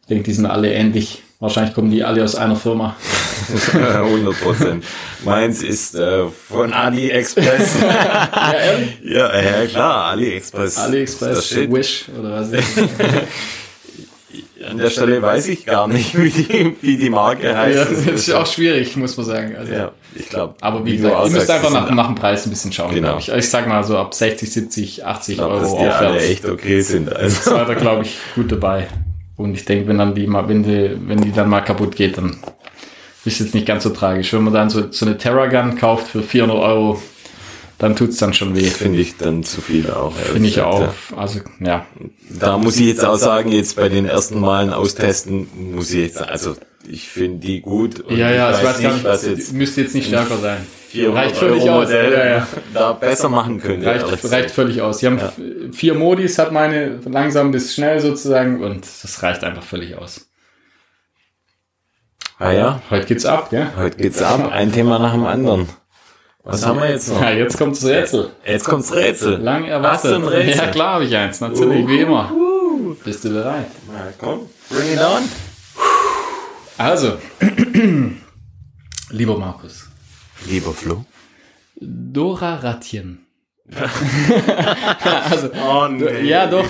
ich denke, die sind alle ähnlich. Wahrscheinlich kommen die alle aus einer Firma.
100 Prozent. Meins ist äh, von AliExpress.
Ja,
ja, ja, klar, AliExpress. Das
AliExpress, Wish oder was ist das?
An der Stelle weiß ich gar nicht, wie die, wie die Marke heißt.
ja, das ist auch schwierig, muss man sagen. Also,
ja, ich glaube.
Aber wie gesagt, ihr müsst einfach nach, nach dem Preis ein bisschen schauen,
Genau.
ich. Ich sag mal so ab 60, 70, 80
Ich glaube, dass
Euro
die alle
aufwärts.
echt okay sind. Also.
seid ihr, glaube ich, gut dabei. Und ich denke, wenn dann die mal, wenn die, wenn die dann mal kaputt geht, dann ist jetzt nicht ganz so tragisch. Wenn man dann so, so eine Terragun kauft für 400 Euro, dann tut's dann schon weh.
Finde ich dann zu viel auch.
Finde ich auch.
ja.
Also, ja.
Da muss ich jetzt auch sagen, jetzt bei den ersten Malen austesten, muss ich jetzt, also ich finde die gut. Und
Ja, ja,
ich
ich weiß nicht,
was jetzt
müsste jetzt nicht stärker sein.
400
Reicht völlig
Euro
aus.
Modell
Ja, ja.
da besser machen ehrlich
Reicht, reicht völlig aus. Sie haben f- vier Modis, hat meine langsam bis schnell sozusagen und das reicht einfach völlig aus.
Ah ja,
Heute geht's ab, gell?
heute geht's ab, ein Thema nach dem anderen. Was haben wir jetzt noch?
Ja, jetzt kommt das Rätsel.
Jetzt kommt's Rätsel.
Lang
Hast
erwartet.
du ein Rätsel?
Ja, klar habe ich eins, natürlich, wie immer. Bist du bereit?
Na, komm, bring it on.
Also, lieber Markus,
Lieber Flo.
Dora Rattchen. also,
Oh nee.
ja, doch.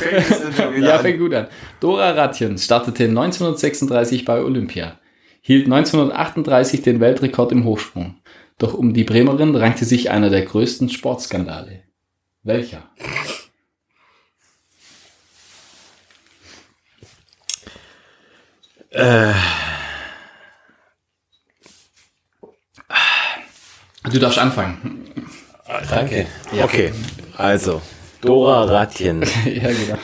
Ja, fängt gut an. Dora Rattchen startete 1936 bei Olympia, hielt 1938 den Weltrekord im Hochsprung. Doch um die Bremerin rankte sich einer der größten Sportskandale. Welcher? Du darfst anfangen.
Danke. Okay, also, Dora Rattchen.
ja, genau.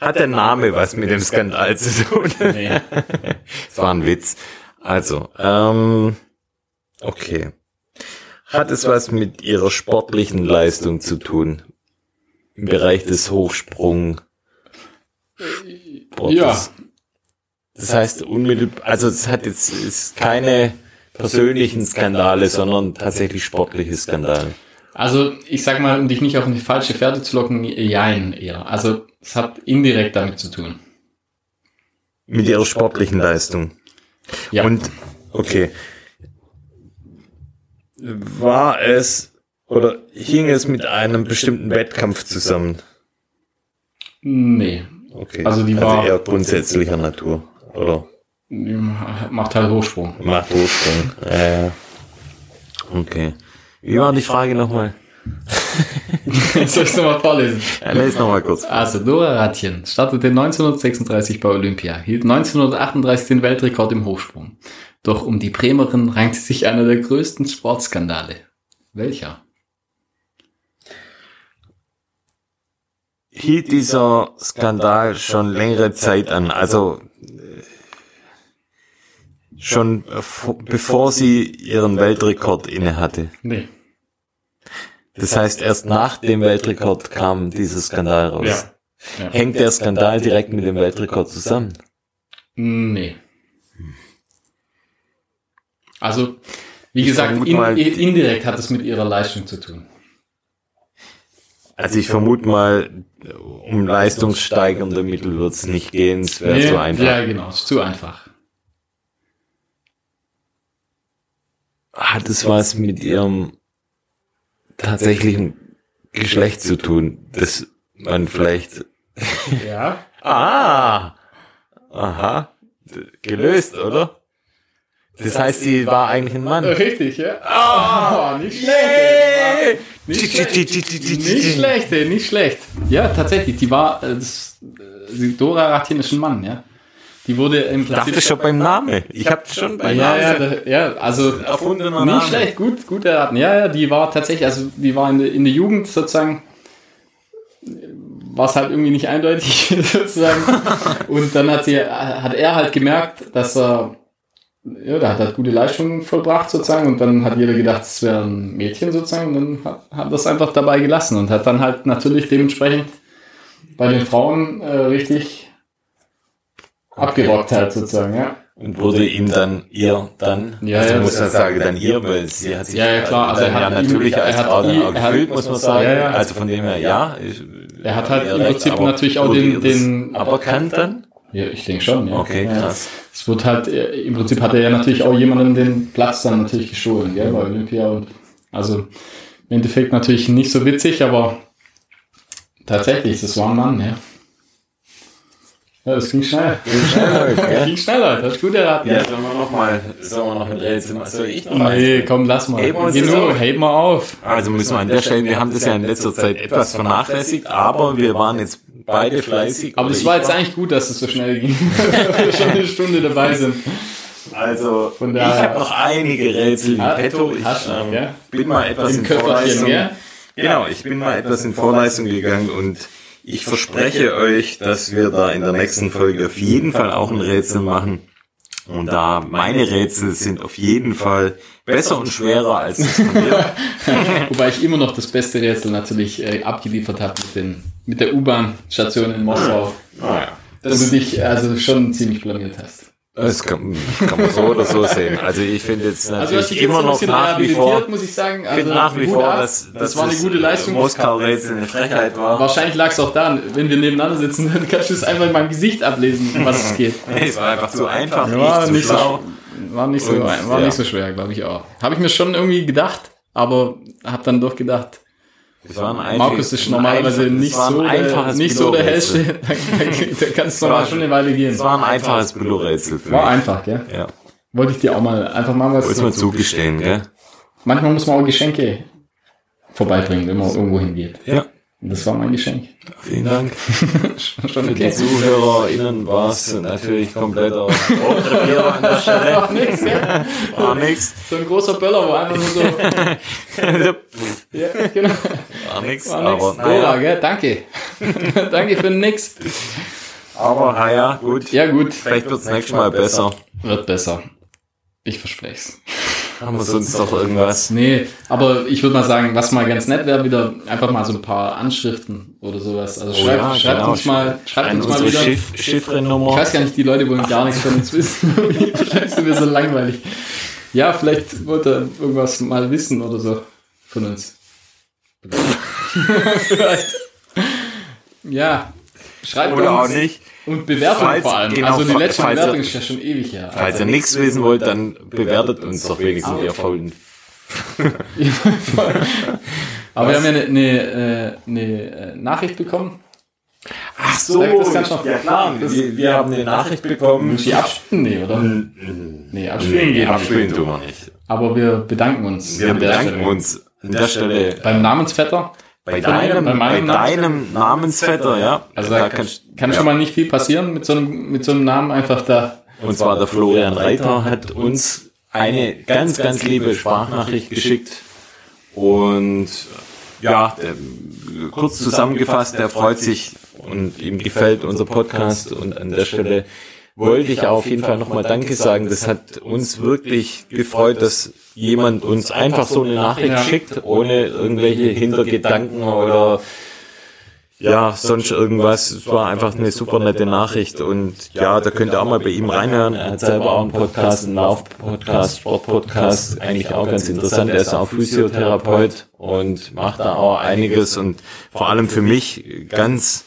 Hat der Name was mit dem Skandal zu tun?
Nee.
Das war ein Witz. Also, ähm, okay. Hat es was mit ihrer sportlichen Leistung zu tun? Im Bereich des Hochsprung?
Ja.
Das heißt, unmittelbar, also es hat jetzt ist keine persönlichen Skandale, sondern tatsächlich sportliche Skandale.
Also, ich sag mal, um dich nicht auf eine falsche Fährte zu locken, jein eher. Also, es hat indirekt damit zu tun.
Mit ihrer sportlichen Leistung.
Ja.
Und, okay. War es oder hing es mit einem bestimmten Wettkampf zusammen?
nee.
Okay.
Also die war-
eher grundsätzlicher Natur. Oder
Die Macht halt Hochsprung.
macht. Ja, ja. Okay. Wie war die Frage nochmal?
Soll ich nochmal vorlesen?
Ja, lese nochmal kurz.
Also, Dora Ratjen startete 1936 bei Olympia, hielt 1938 den Weltrekord im Hochsprung. Doch um die Bremerin rankte sich einer der größten Sportskandale. Welcher?
Hielt dieser Skandal schon längere Zeit an? Also äh, schon bevor- bevor sie ihren Weltrekord inne hatte.
Nee.
Das heißt, erst nach dem Weltrekord kam dieser Skandal raus.
Ja. Ja.
Hängt der Skandal direkt mit dem Weltrekord zusammen?
Nee. Also, wie gesagt,
vermute
in,
mal-
indirekt hat es mit ihrer Leistung zu tun.
Also ich vermute mal, um leistungssteigernde Mittel wird es nicht gehen, es wäre
Nee,
so einfach.
Ja, genau, ist zu einfach.
Hat es was mit ihrem tatsächlichen Geschlecht zu tun, das man vielleicht...
Ja.
Ah! Aha. Gelöst, oder? Das heißt, sie war eigentlich ein Mann.
Richtig, ja? Ah, nicht schlecht. ey. Nicht schlecht. Nicht schlecht, ey, nicht schlecht. Ja, tatsächlich, die war, äh, das, die Dora Ratjen ist ein Mann, ja. Die wurde im
Ich dachte schon beim Namen. Ich habe schon beim
Ja, ja,
Namen.
da, ja, also
Erfundener
nicht schlecht, gut, gut erraten. Ja, ja, die war tatsächlich, also die war in der, in der Jugend sozusagen, war es halt irgendwie nicht eindeutig sozusagen. Und dann hat sie, hat er halt gemerkt, dass er, ja, der hat halt gute Leistungen vollbracht sozusagen und dann hat jeder gedacht, es wäre ein Mädchen sozusagen und dann hat, hat das einfach dabei gelassen und hat dann halt natürlich dementsprechend bei den Frauen äh, richtig abgerockt halt sozusagen, ja.
Und wurde ihm dann ihr dann,
Ja,
also
ja,
muss man sagen, dann ihr, weil sie hat sich
Ja, ja, klar, also er
ja
hat ihm-
natürlich
er
als
hat
Frau dann auch gefühlt, muss man sagen.
Ja, ja.
Also von dem her, ja. ich-
Er hat halt im
recht,
Prinzip natürlich auch den- den-
aberkannt dann?
Ja, ich denke schon, ja.
Okay,
ja.
krass.
Es wird halt, äh, im Prinzip hat er ja natürlich auch jemanden den Platz dann natürlich gestohlen, gell, bei Olympia und also im Endeffekt natürlich nicht so witzig, aber tatsächlich, das war ein Mann, ja. Ja, das ging schnell. Das ging schnell, Leute. Das ist gut erraten.
Ja, sollen wir noch mal, sollen wir noch ein Rätsel? Soll ich noch
Nee,
eins?
komm, lass mal. Genug,
auf.
heb mal auf.
Also müssen wir an der Stelle, wir haben das ja in letzter Zeit etwas vernachlässigt, aber wir waren jetzt beide fleißig.
Aber
ich
war jetzt eigentlich gut, dass es so schnell ging. Weil wir schon eine Stunde dabei sind.
Also,
Von
ich
daher-
habe noch einige Rätsel in
Ah,
petto. Ich ähm,
gell?
bin mal etwas
Im
in Vorleistung.
gell?
Genau, ich bin mal etwas in Vorleistung gegangen und ich verspreche euch, dass wir da in der nächsten Folge auf jeden Fall auch ein Rätsel machen. Und da meine Rätsel sind auf jeden Fall besser und schwerer als das von dir.
Wobei ich immer noch das beste Rätsel natürlich äh, abgeliefert habe mit, den, mit der U-Bahn-Station in Moskau.
Naja,
Wo du dich also schon ziemlich blamiert hast.
Das kann, kann man so oder so sehen. Also ich finde jetzt
Also
natürlich
jetzt
immer
ein
noch
bisschen
nach wie vor,
rehabilitiert, muss ich sagen.
ich
Also
finde nach wie vor,
ab.
dass,
das
dass
war eine gute Leistung.
Moskau-Rätsel eine Frechheit war.
Wahrscheinlich lag es auch daran, wenn wir nebeneinander sitzen, dann kannst du es einfach in meinem Gesicht ablesen, um was es geht.
Nee, es war einfach zu einfach,
War
nicht zu
nicht so, war nicht so,
Und,
war
ja.
nicht so schwer, glaube ich auch. Habe ich mir schon irgendwie gedacht, aber habe dann doch gedacht,
Es war ein
Markus ist normalerweise
ein
nicht so, der, nicht so der hellste. Da, da kann es noch mal schon eine Weile gehen.
Es war ein einfaches Billo-Rätsel für
War einfach, gell?
Ja,
Wollte ich dir auch mal einfach mal was.
muss man zugestehen, gell?
Manchmal muss man auch Geschenke vorbeibringen, wenn man irgendwo hingeht.
Ja,
Und das war mein Geschenk.
vielen Dank.
Schon
Für die
okay.
ZuhörerInnen war es natürlich kompletter Rohrkrepierer an der Stelle.
War nix, gell?
War nix.
So ein großer Böller, wo einfach nur so. ja, genau.
War nix,
War nix.
aber naja.
gell? Danke. Danke für nix.
Aber naja, gut.
Ja, gut.
Vielleicht wird es nächstes Mal besser.
Wird besser. Ich verspreche es.
Haben wir sonst noch irgendwas?
Nee, aber ich würde mal sagen, was mal ganz nett wäre, wieder einfach mal so ein paar Anschriften oder sowas. Also schreibt,
ja,
schreibt
genau.
uns mal, schreibt uns mal wieder.
Schiff
Ich
Chiffrennummer.
weiß gar nicht, die Leute wollen gar nichts von uns wissen. Wahrscheinlich sind wir so langweilig. Ja, vielleicht wollt ihr irgendwas mal wissen oder so von uns. Vielleicht. Ja. Schreibt
Oder auch
uns.
nicht.
Und Bewertung
Falls-
vor allem.
genau,
also die letzte
falls
Bewertung ist ja schon ewig her.
Falls ihr nichts wissen wollt, dann bewertet uns doch wenigstens ihr faulen.
Aber wir haben ja eine, eine, äh, eine Nachricht bekommen.
Ach so,
Das kannst du noch-
ja klar. Wir, wir haben eine Nachricht bekommen.
Die abspielen? Nee, oder? Nee, abspielen
Nee,
geht
abspielen
nicht.
tun wir nicht.
Aber wir bedanken uns.
Wir bedanken uns an der Stelle
Beim Namensvetter.
Bei
Von
deinem,
bei
bei deinem Namensvetter, ja.
Also da kann, kann schon mal nicht viel passieren mit so einem, mit so einem Namen einfach da.
Und zwar der Florian Reiter hat uns eine ganz, ganz liebe Sprachnachricht geschickt. Und ja, der, kurz zusammengefasst, der freut sich und ihm gefällt unser Podcast. Und an der Stelle wollte ich auf jeden Fall nochmal Danke sagen. Das hat uns wirklich gefreut, dass jemand uns einfach so eine Nachricht schickt, ohne irgendwelche Hintergedanken oder ja, sonst irgendwas. Es war einfach eine super nette Nachricht und ja, da könnt ihr auch mal bei ihm reinhören. Er hat selber auch einen Podcast, einen Lauf-Podcast, Sport-Podcast, eigentlich auch ganz interessant. Er ist auch Physiotherapeut und macht da auch einiges und vor allem für mich ganz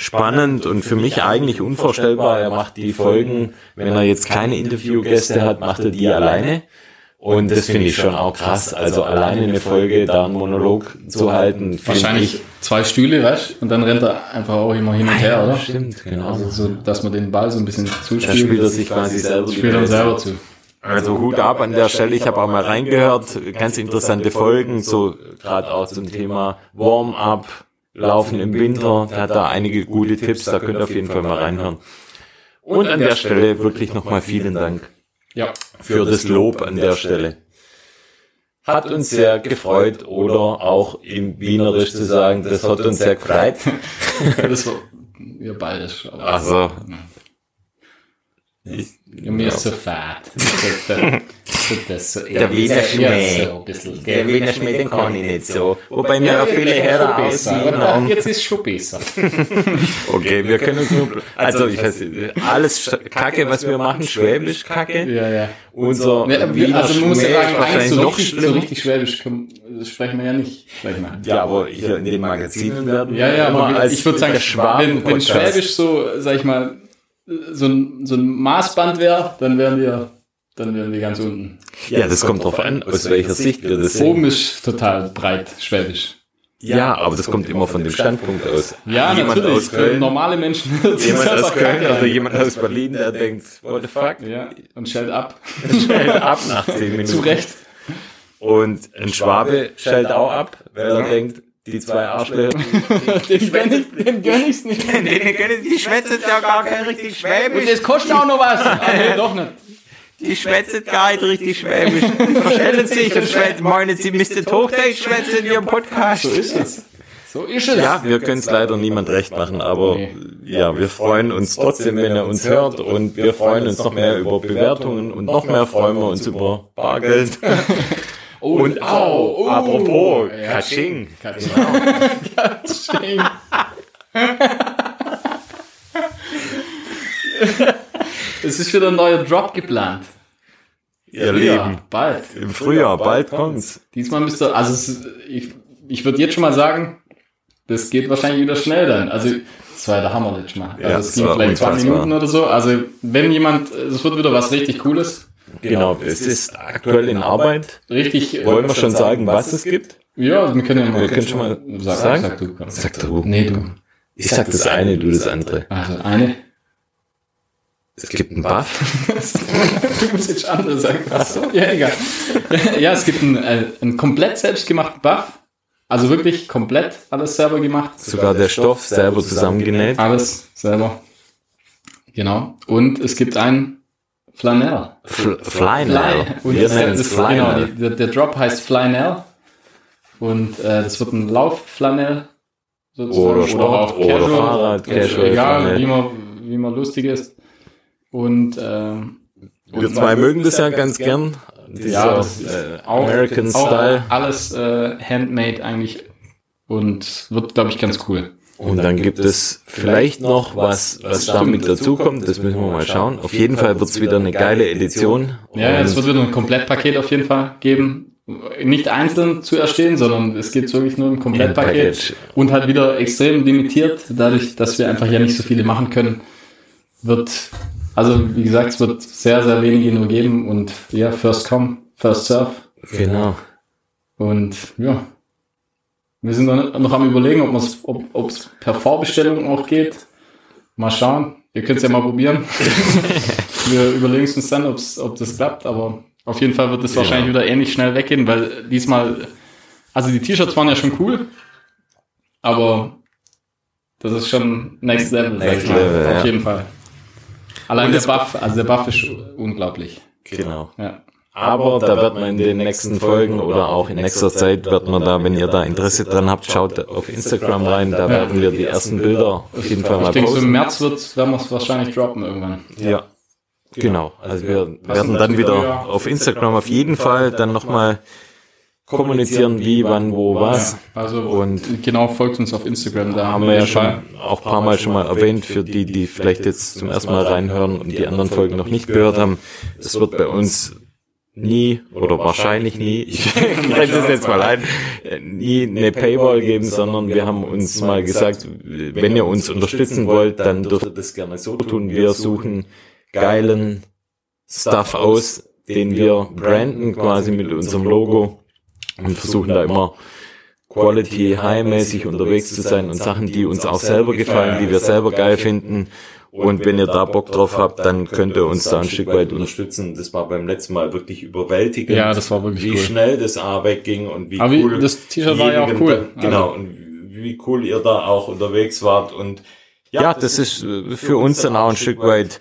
spannend und für mich eigentlich unvorstellbar. Er macht die Folgen, wenn er jetzt keine Interviewgäste hat, macht er die alleine. Und das finde ich schon auch krass. Also alleine eine Folge, da einen Monolog zu halten,
Wahrscheinlich
ich
zwei Stühle, weißt? Und dann rennt er einfach auch immer hin und her, oder?
Stimmt, genau.
Also so, dass man den Ball so ein bisschen
Da
zuspielt.
spielt er sich quasi selber
spielt er selber zu.
Also Hut ab an der Stelle. Ich habe auch mal reingehört. Ganz interessante Folgen, so gerade auch zum Thema Warm-up, Laufen im Winter. Der hat da einige gute Tipps. Da könnt ihr auf jeden Fall mal reinhören. Und an der Stelle wirklich nochmal vielen Dank
Ja.
für das Lob an der Stelle. Hat uns sehr gefreut oder auch im Wienerisch zu sagen, das hat uns sehr gefreut.
Das war ja beides. aber-
Also,
Ja, mir ist so fad. So
Der Wiener Schmäh.
So
der? Wiener Schmäh, den kann ich nicht so. Wobei mir
Ja,
auch viele aus
besser,
haben.
Jetzt ist schon besser.
Okay, wir können uns nur, also ich weiß nicht, alles Kacke, was wir machen, Schwäbisch Kacke.
Ja, ja.
Unser
Ja, wir,
Wiener
also man muss ja
Schmäh
sagen,
wahrscheinlich
so
noch
richtig, so richtig Schwäbisch sprechen wir ja nicht. Sprechen wir.
Ja, aber hier in den Magazinen werden
Ja, ja, aber
als
ich würde sagen,
der Schwaben
wenn, wenn Schwäbisch so, sag ich mal, so ein, so ein Maßband wäre, dann wären wir, dann wären wir ganz unten.
Ja, das kommt drauf an, aus welcher Sicht wir das sehen.
Oben ist total breit Schwäbisch.
Ja, aber das kommt immer von dem Standpunkt aus.
Ja,
jemand
natürlich.
aus Köln,
normale Menschen
jemand
das
aus Köln oder
an.
jemand aus Berlin, der denkt, what the fuck?
Ja, und schellt ab.
Schnell ab nach 10 Minuten.
Zu Recht.
Und ein Schwabe schellt auch ab, weil er denkt, die zwei Arschlöcher,
Den gönn ich, den gönn ich's nicht.
denen können die schwätzen ja gar kein richtig Schwäbisch.
Das kostet auch noch was. Ah, nee, doch nicht.
Die schwätzen gar nicht richtig Schwäbisch. Verstellen sich und schwätzen, meinen sie müssten Hochdeutsch schwätzen in ihrem Podcast.
So ist es. So ist es.
Ja, wir können es leider niemand recht machen, aber
Nee.
ja, wir freuen uns trotzdem, wenn er uns hört und wir freuen uns noch mehr über Bewertungen und noch mehr freuen wir uns über Bargeld.
Oh,
Und au,
oh,
apropos,
ja.
Katsching.
Katsching. Es ist wieder ein neuer Drop geplant.
Ihr
Ja,
Lieben,
bald.
im Frühjahr, bald kommt's.
Diesmal müsste, also es ist, ich, ich würde jetzt schon mal sagen, das geht wahrscheinlich wieder schnell dann. Also das war der Hammer letztes Mal. Also
Ja,
es
das
ging vielleicht 20
unfassbar.
Minuten oder so. Also wenn jemand, es wird wieder was richtig Cooles.
Genau, es ist aktuell in Arbeit.
Richtig.
Wollen wir schon sagen, was es gibt?
Ja, wir können ja mal.
Wir können schon mal
sag,
sagen.
Sag du.
Sag du.
Nee, du.
Ich sag das eine, du das andere.
Also eine.
Es gibt einen Buff.
du musst jetzt andere sagen. Achso. Ja, egal. ja, es gibt einen, äh, einen komplett selbstgemachten Buff. Also wirklich komplett alles selber gemacht.
Sogar der Stoff selber zusammengenäht.
Alles selber. Genau. Und es gibt einen Flanell.
Fl Flynell.
Und
Wir nennen es
genau,
Flynell.
die, der, der Drop heißt Flynell. Und äh, das wird ein Laufflanell.
Oder Sport, oder Fahrrad, Casual
Egal,
Flanell.
wie man, wie man lustig ist. Und ähm,
Wir zwei mögen das ja ganz gern. Dieser,
Ja, das ist
äh,
auch,
American
auch
Style.
alles äh, handmade eigentlich und wird, glaube ich, ganz cool.
Und dann gibt es vielleicht noch was, was damit dazukommt. Das müssen wir mal schauen. Auf jeden Fall wird es wieder eine geile Edition.
Ja, ja, es wird wieder ein Komplettpaket auf jeden Fall geben. nicht einzeln zu erstehen, sondern es geht wirklich nur im Komplettpaket
Package.
und halt wieder extrem limitiert, dadurch, dass wir einfach ja nicht so viele machen können, wird, also wie gesagt, es wird sehr, sehr wenige nur geben und ja, first come, first serve
Genau.
und ja, wir sind noch am überlegen, ob es ob, per Vorbestellung auch geht. Mal schauen. Ihr könnt es ja mal probieren. wir überlegen es uns dann, ob das klappt, aber auf jeden Fall wird es wahrscheinlich wieder ähnlich schnell weggehen, weil diesmal, also die T-Shirts waren ja schon cool, aber das ist schon Next Level, sag
Next
ich mal.
Level,
auf
ja.
jeden Fall. Allein der Buff, also der Buff ist unglaublich.
Genau.
Ja.
Aber da wird man in den nächsten Folgen oder auch in nächster Zeit wird man da, wenn ihr da Interesse dran habt, schaut auf Instagram rein, da werden wir die ersten Bilder auf jeden Fall
Ich
mal
denke, so im. März wird, werden wir es wahrscheinlich droppen irgendwann.
Ja. Genau. Also wir werden dann
wieder?
auf Instagram auf jeden Fall dann nochmal kommunizieren, wie, wann, wo, was.
Also
Und
genau, folgt uns auf Instagram. Da
haben wir ja schon auch ein paar Mal schon mal erwähnt, für die, die vielleicht jetzt zum ersten Mal reinhören und die anderen Folgen noch nicht gehört haben. Es wird bei uns nie oder wahrscheinlich nie, ich greife das jetzt mal ein, nie eine Paywall geben, sondern wir haben uns mal gesagt, wenn ihr uns unterstützen wollt, dann dürft ihr das gerne so tun. Wir suchen geilen Stuff aus, den wir branden quasi mit unserem Logo und versuchen da immer Quality High-mäßig unterwegs zu sein und Sachen, die uns auch selber gefallen, die wir selber geil finden. Und wenn ihr da Bock drauf habt, dann könnt ihr uns da ein Stück weit unterstützen. Das war beim letzten Mal wirklich überwältigend.
Ja, das war wirklich
Wie
cool.
schnell das A wegging und wie
Aber
cool.
das T-Shirt war ja auch cool.
da- Genau.
Also-
Und wie cool ihr da auch unterwegs wart und ja, das ist äh, für uns dann auch ein Stück weit,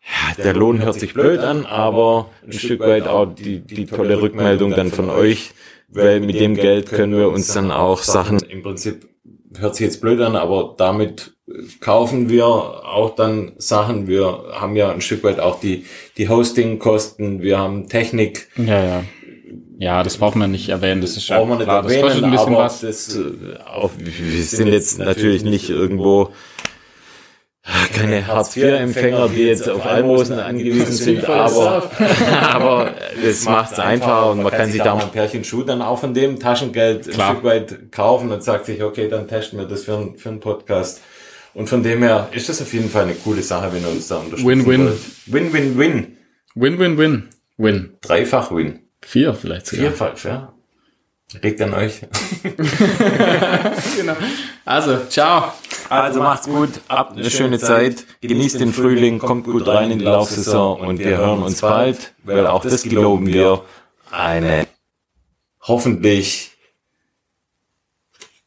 ja, der Lohn hört sich blöd an, aber ein Stück weit auch die, die tolle Rückmeldung dann von euch, weil mit dem Geld können wir uns dann auch Sachen, im Prinzip hört sich jetzt blöd an, aber damit kaufen wir auch dann Sachen. Wir haben ja ein Stück weit auch die, die Hostingkosten, wir haben Technik,
Ja, ja. Ja, das braucht man nicht erwähnen. Das ist ja
brauchen wir nicht
klar. Das
erwähnen,
kostet ein bisschen
aber
was.
das, äh, auch, wir sind jetzt natürlich nicht irgendwo keine Hartz-IV-Empfänger, die jetzt auf Almosen angewiesen sind, aber, aber das macht es einfacher und man kann sich da mal ein Pärchen Schuh dann auch von dem Taschengeld
Klar.
ein Stück weit kaufen und sagt sich, okay, dann testen wir das für, einen- für einen Podcast. Und von dem her ist das auf jeden Fall eine coole Sache, wenn ihr uns da unterstützen
Win-win.
Win-win-win.
Win, win, win. Win.
Dreifach Win.
Vier vielleicht sogar.
Vierfach, ja. Liegt an euch.
Genau. Also, ciao.
Also macht's gut, habt eine schöne Zeit, genießt den Frühling, kommt gut rein in die Laufsaison und wir hören uns bald, weil auch das geloben wir, eine hoffentlich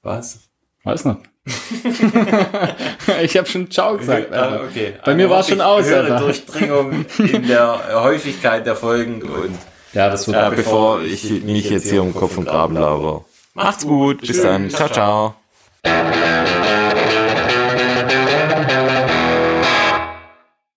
was?
Weiß noch. ich habe schon ciao gesagt. Alter.
okay.
Bei mir war's schon aus,
Höhere. Durchdringung in der Häufigkeit der Folgen und
Ja, das wird
äh, bevor ich mich jetzt hier um Kopf und Graben laufe. Macht's gut, bis dann, ciao, ciao.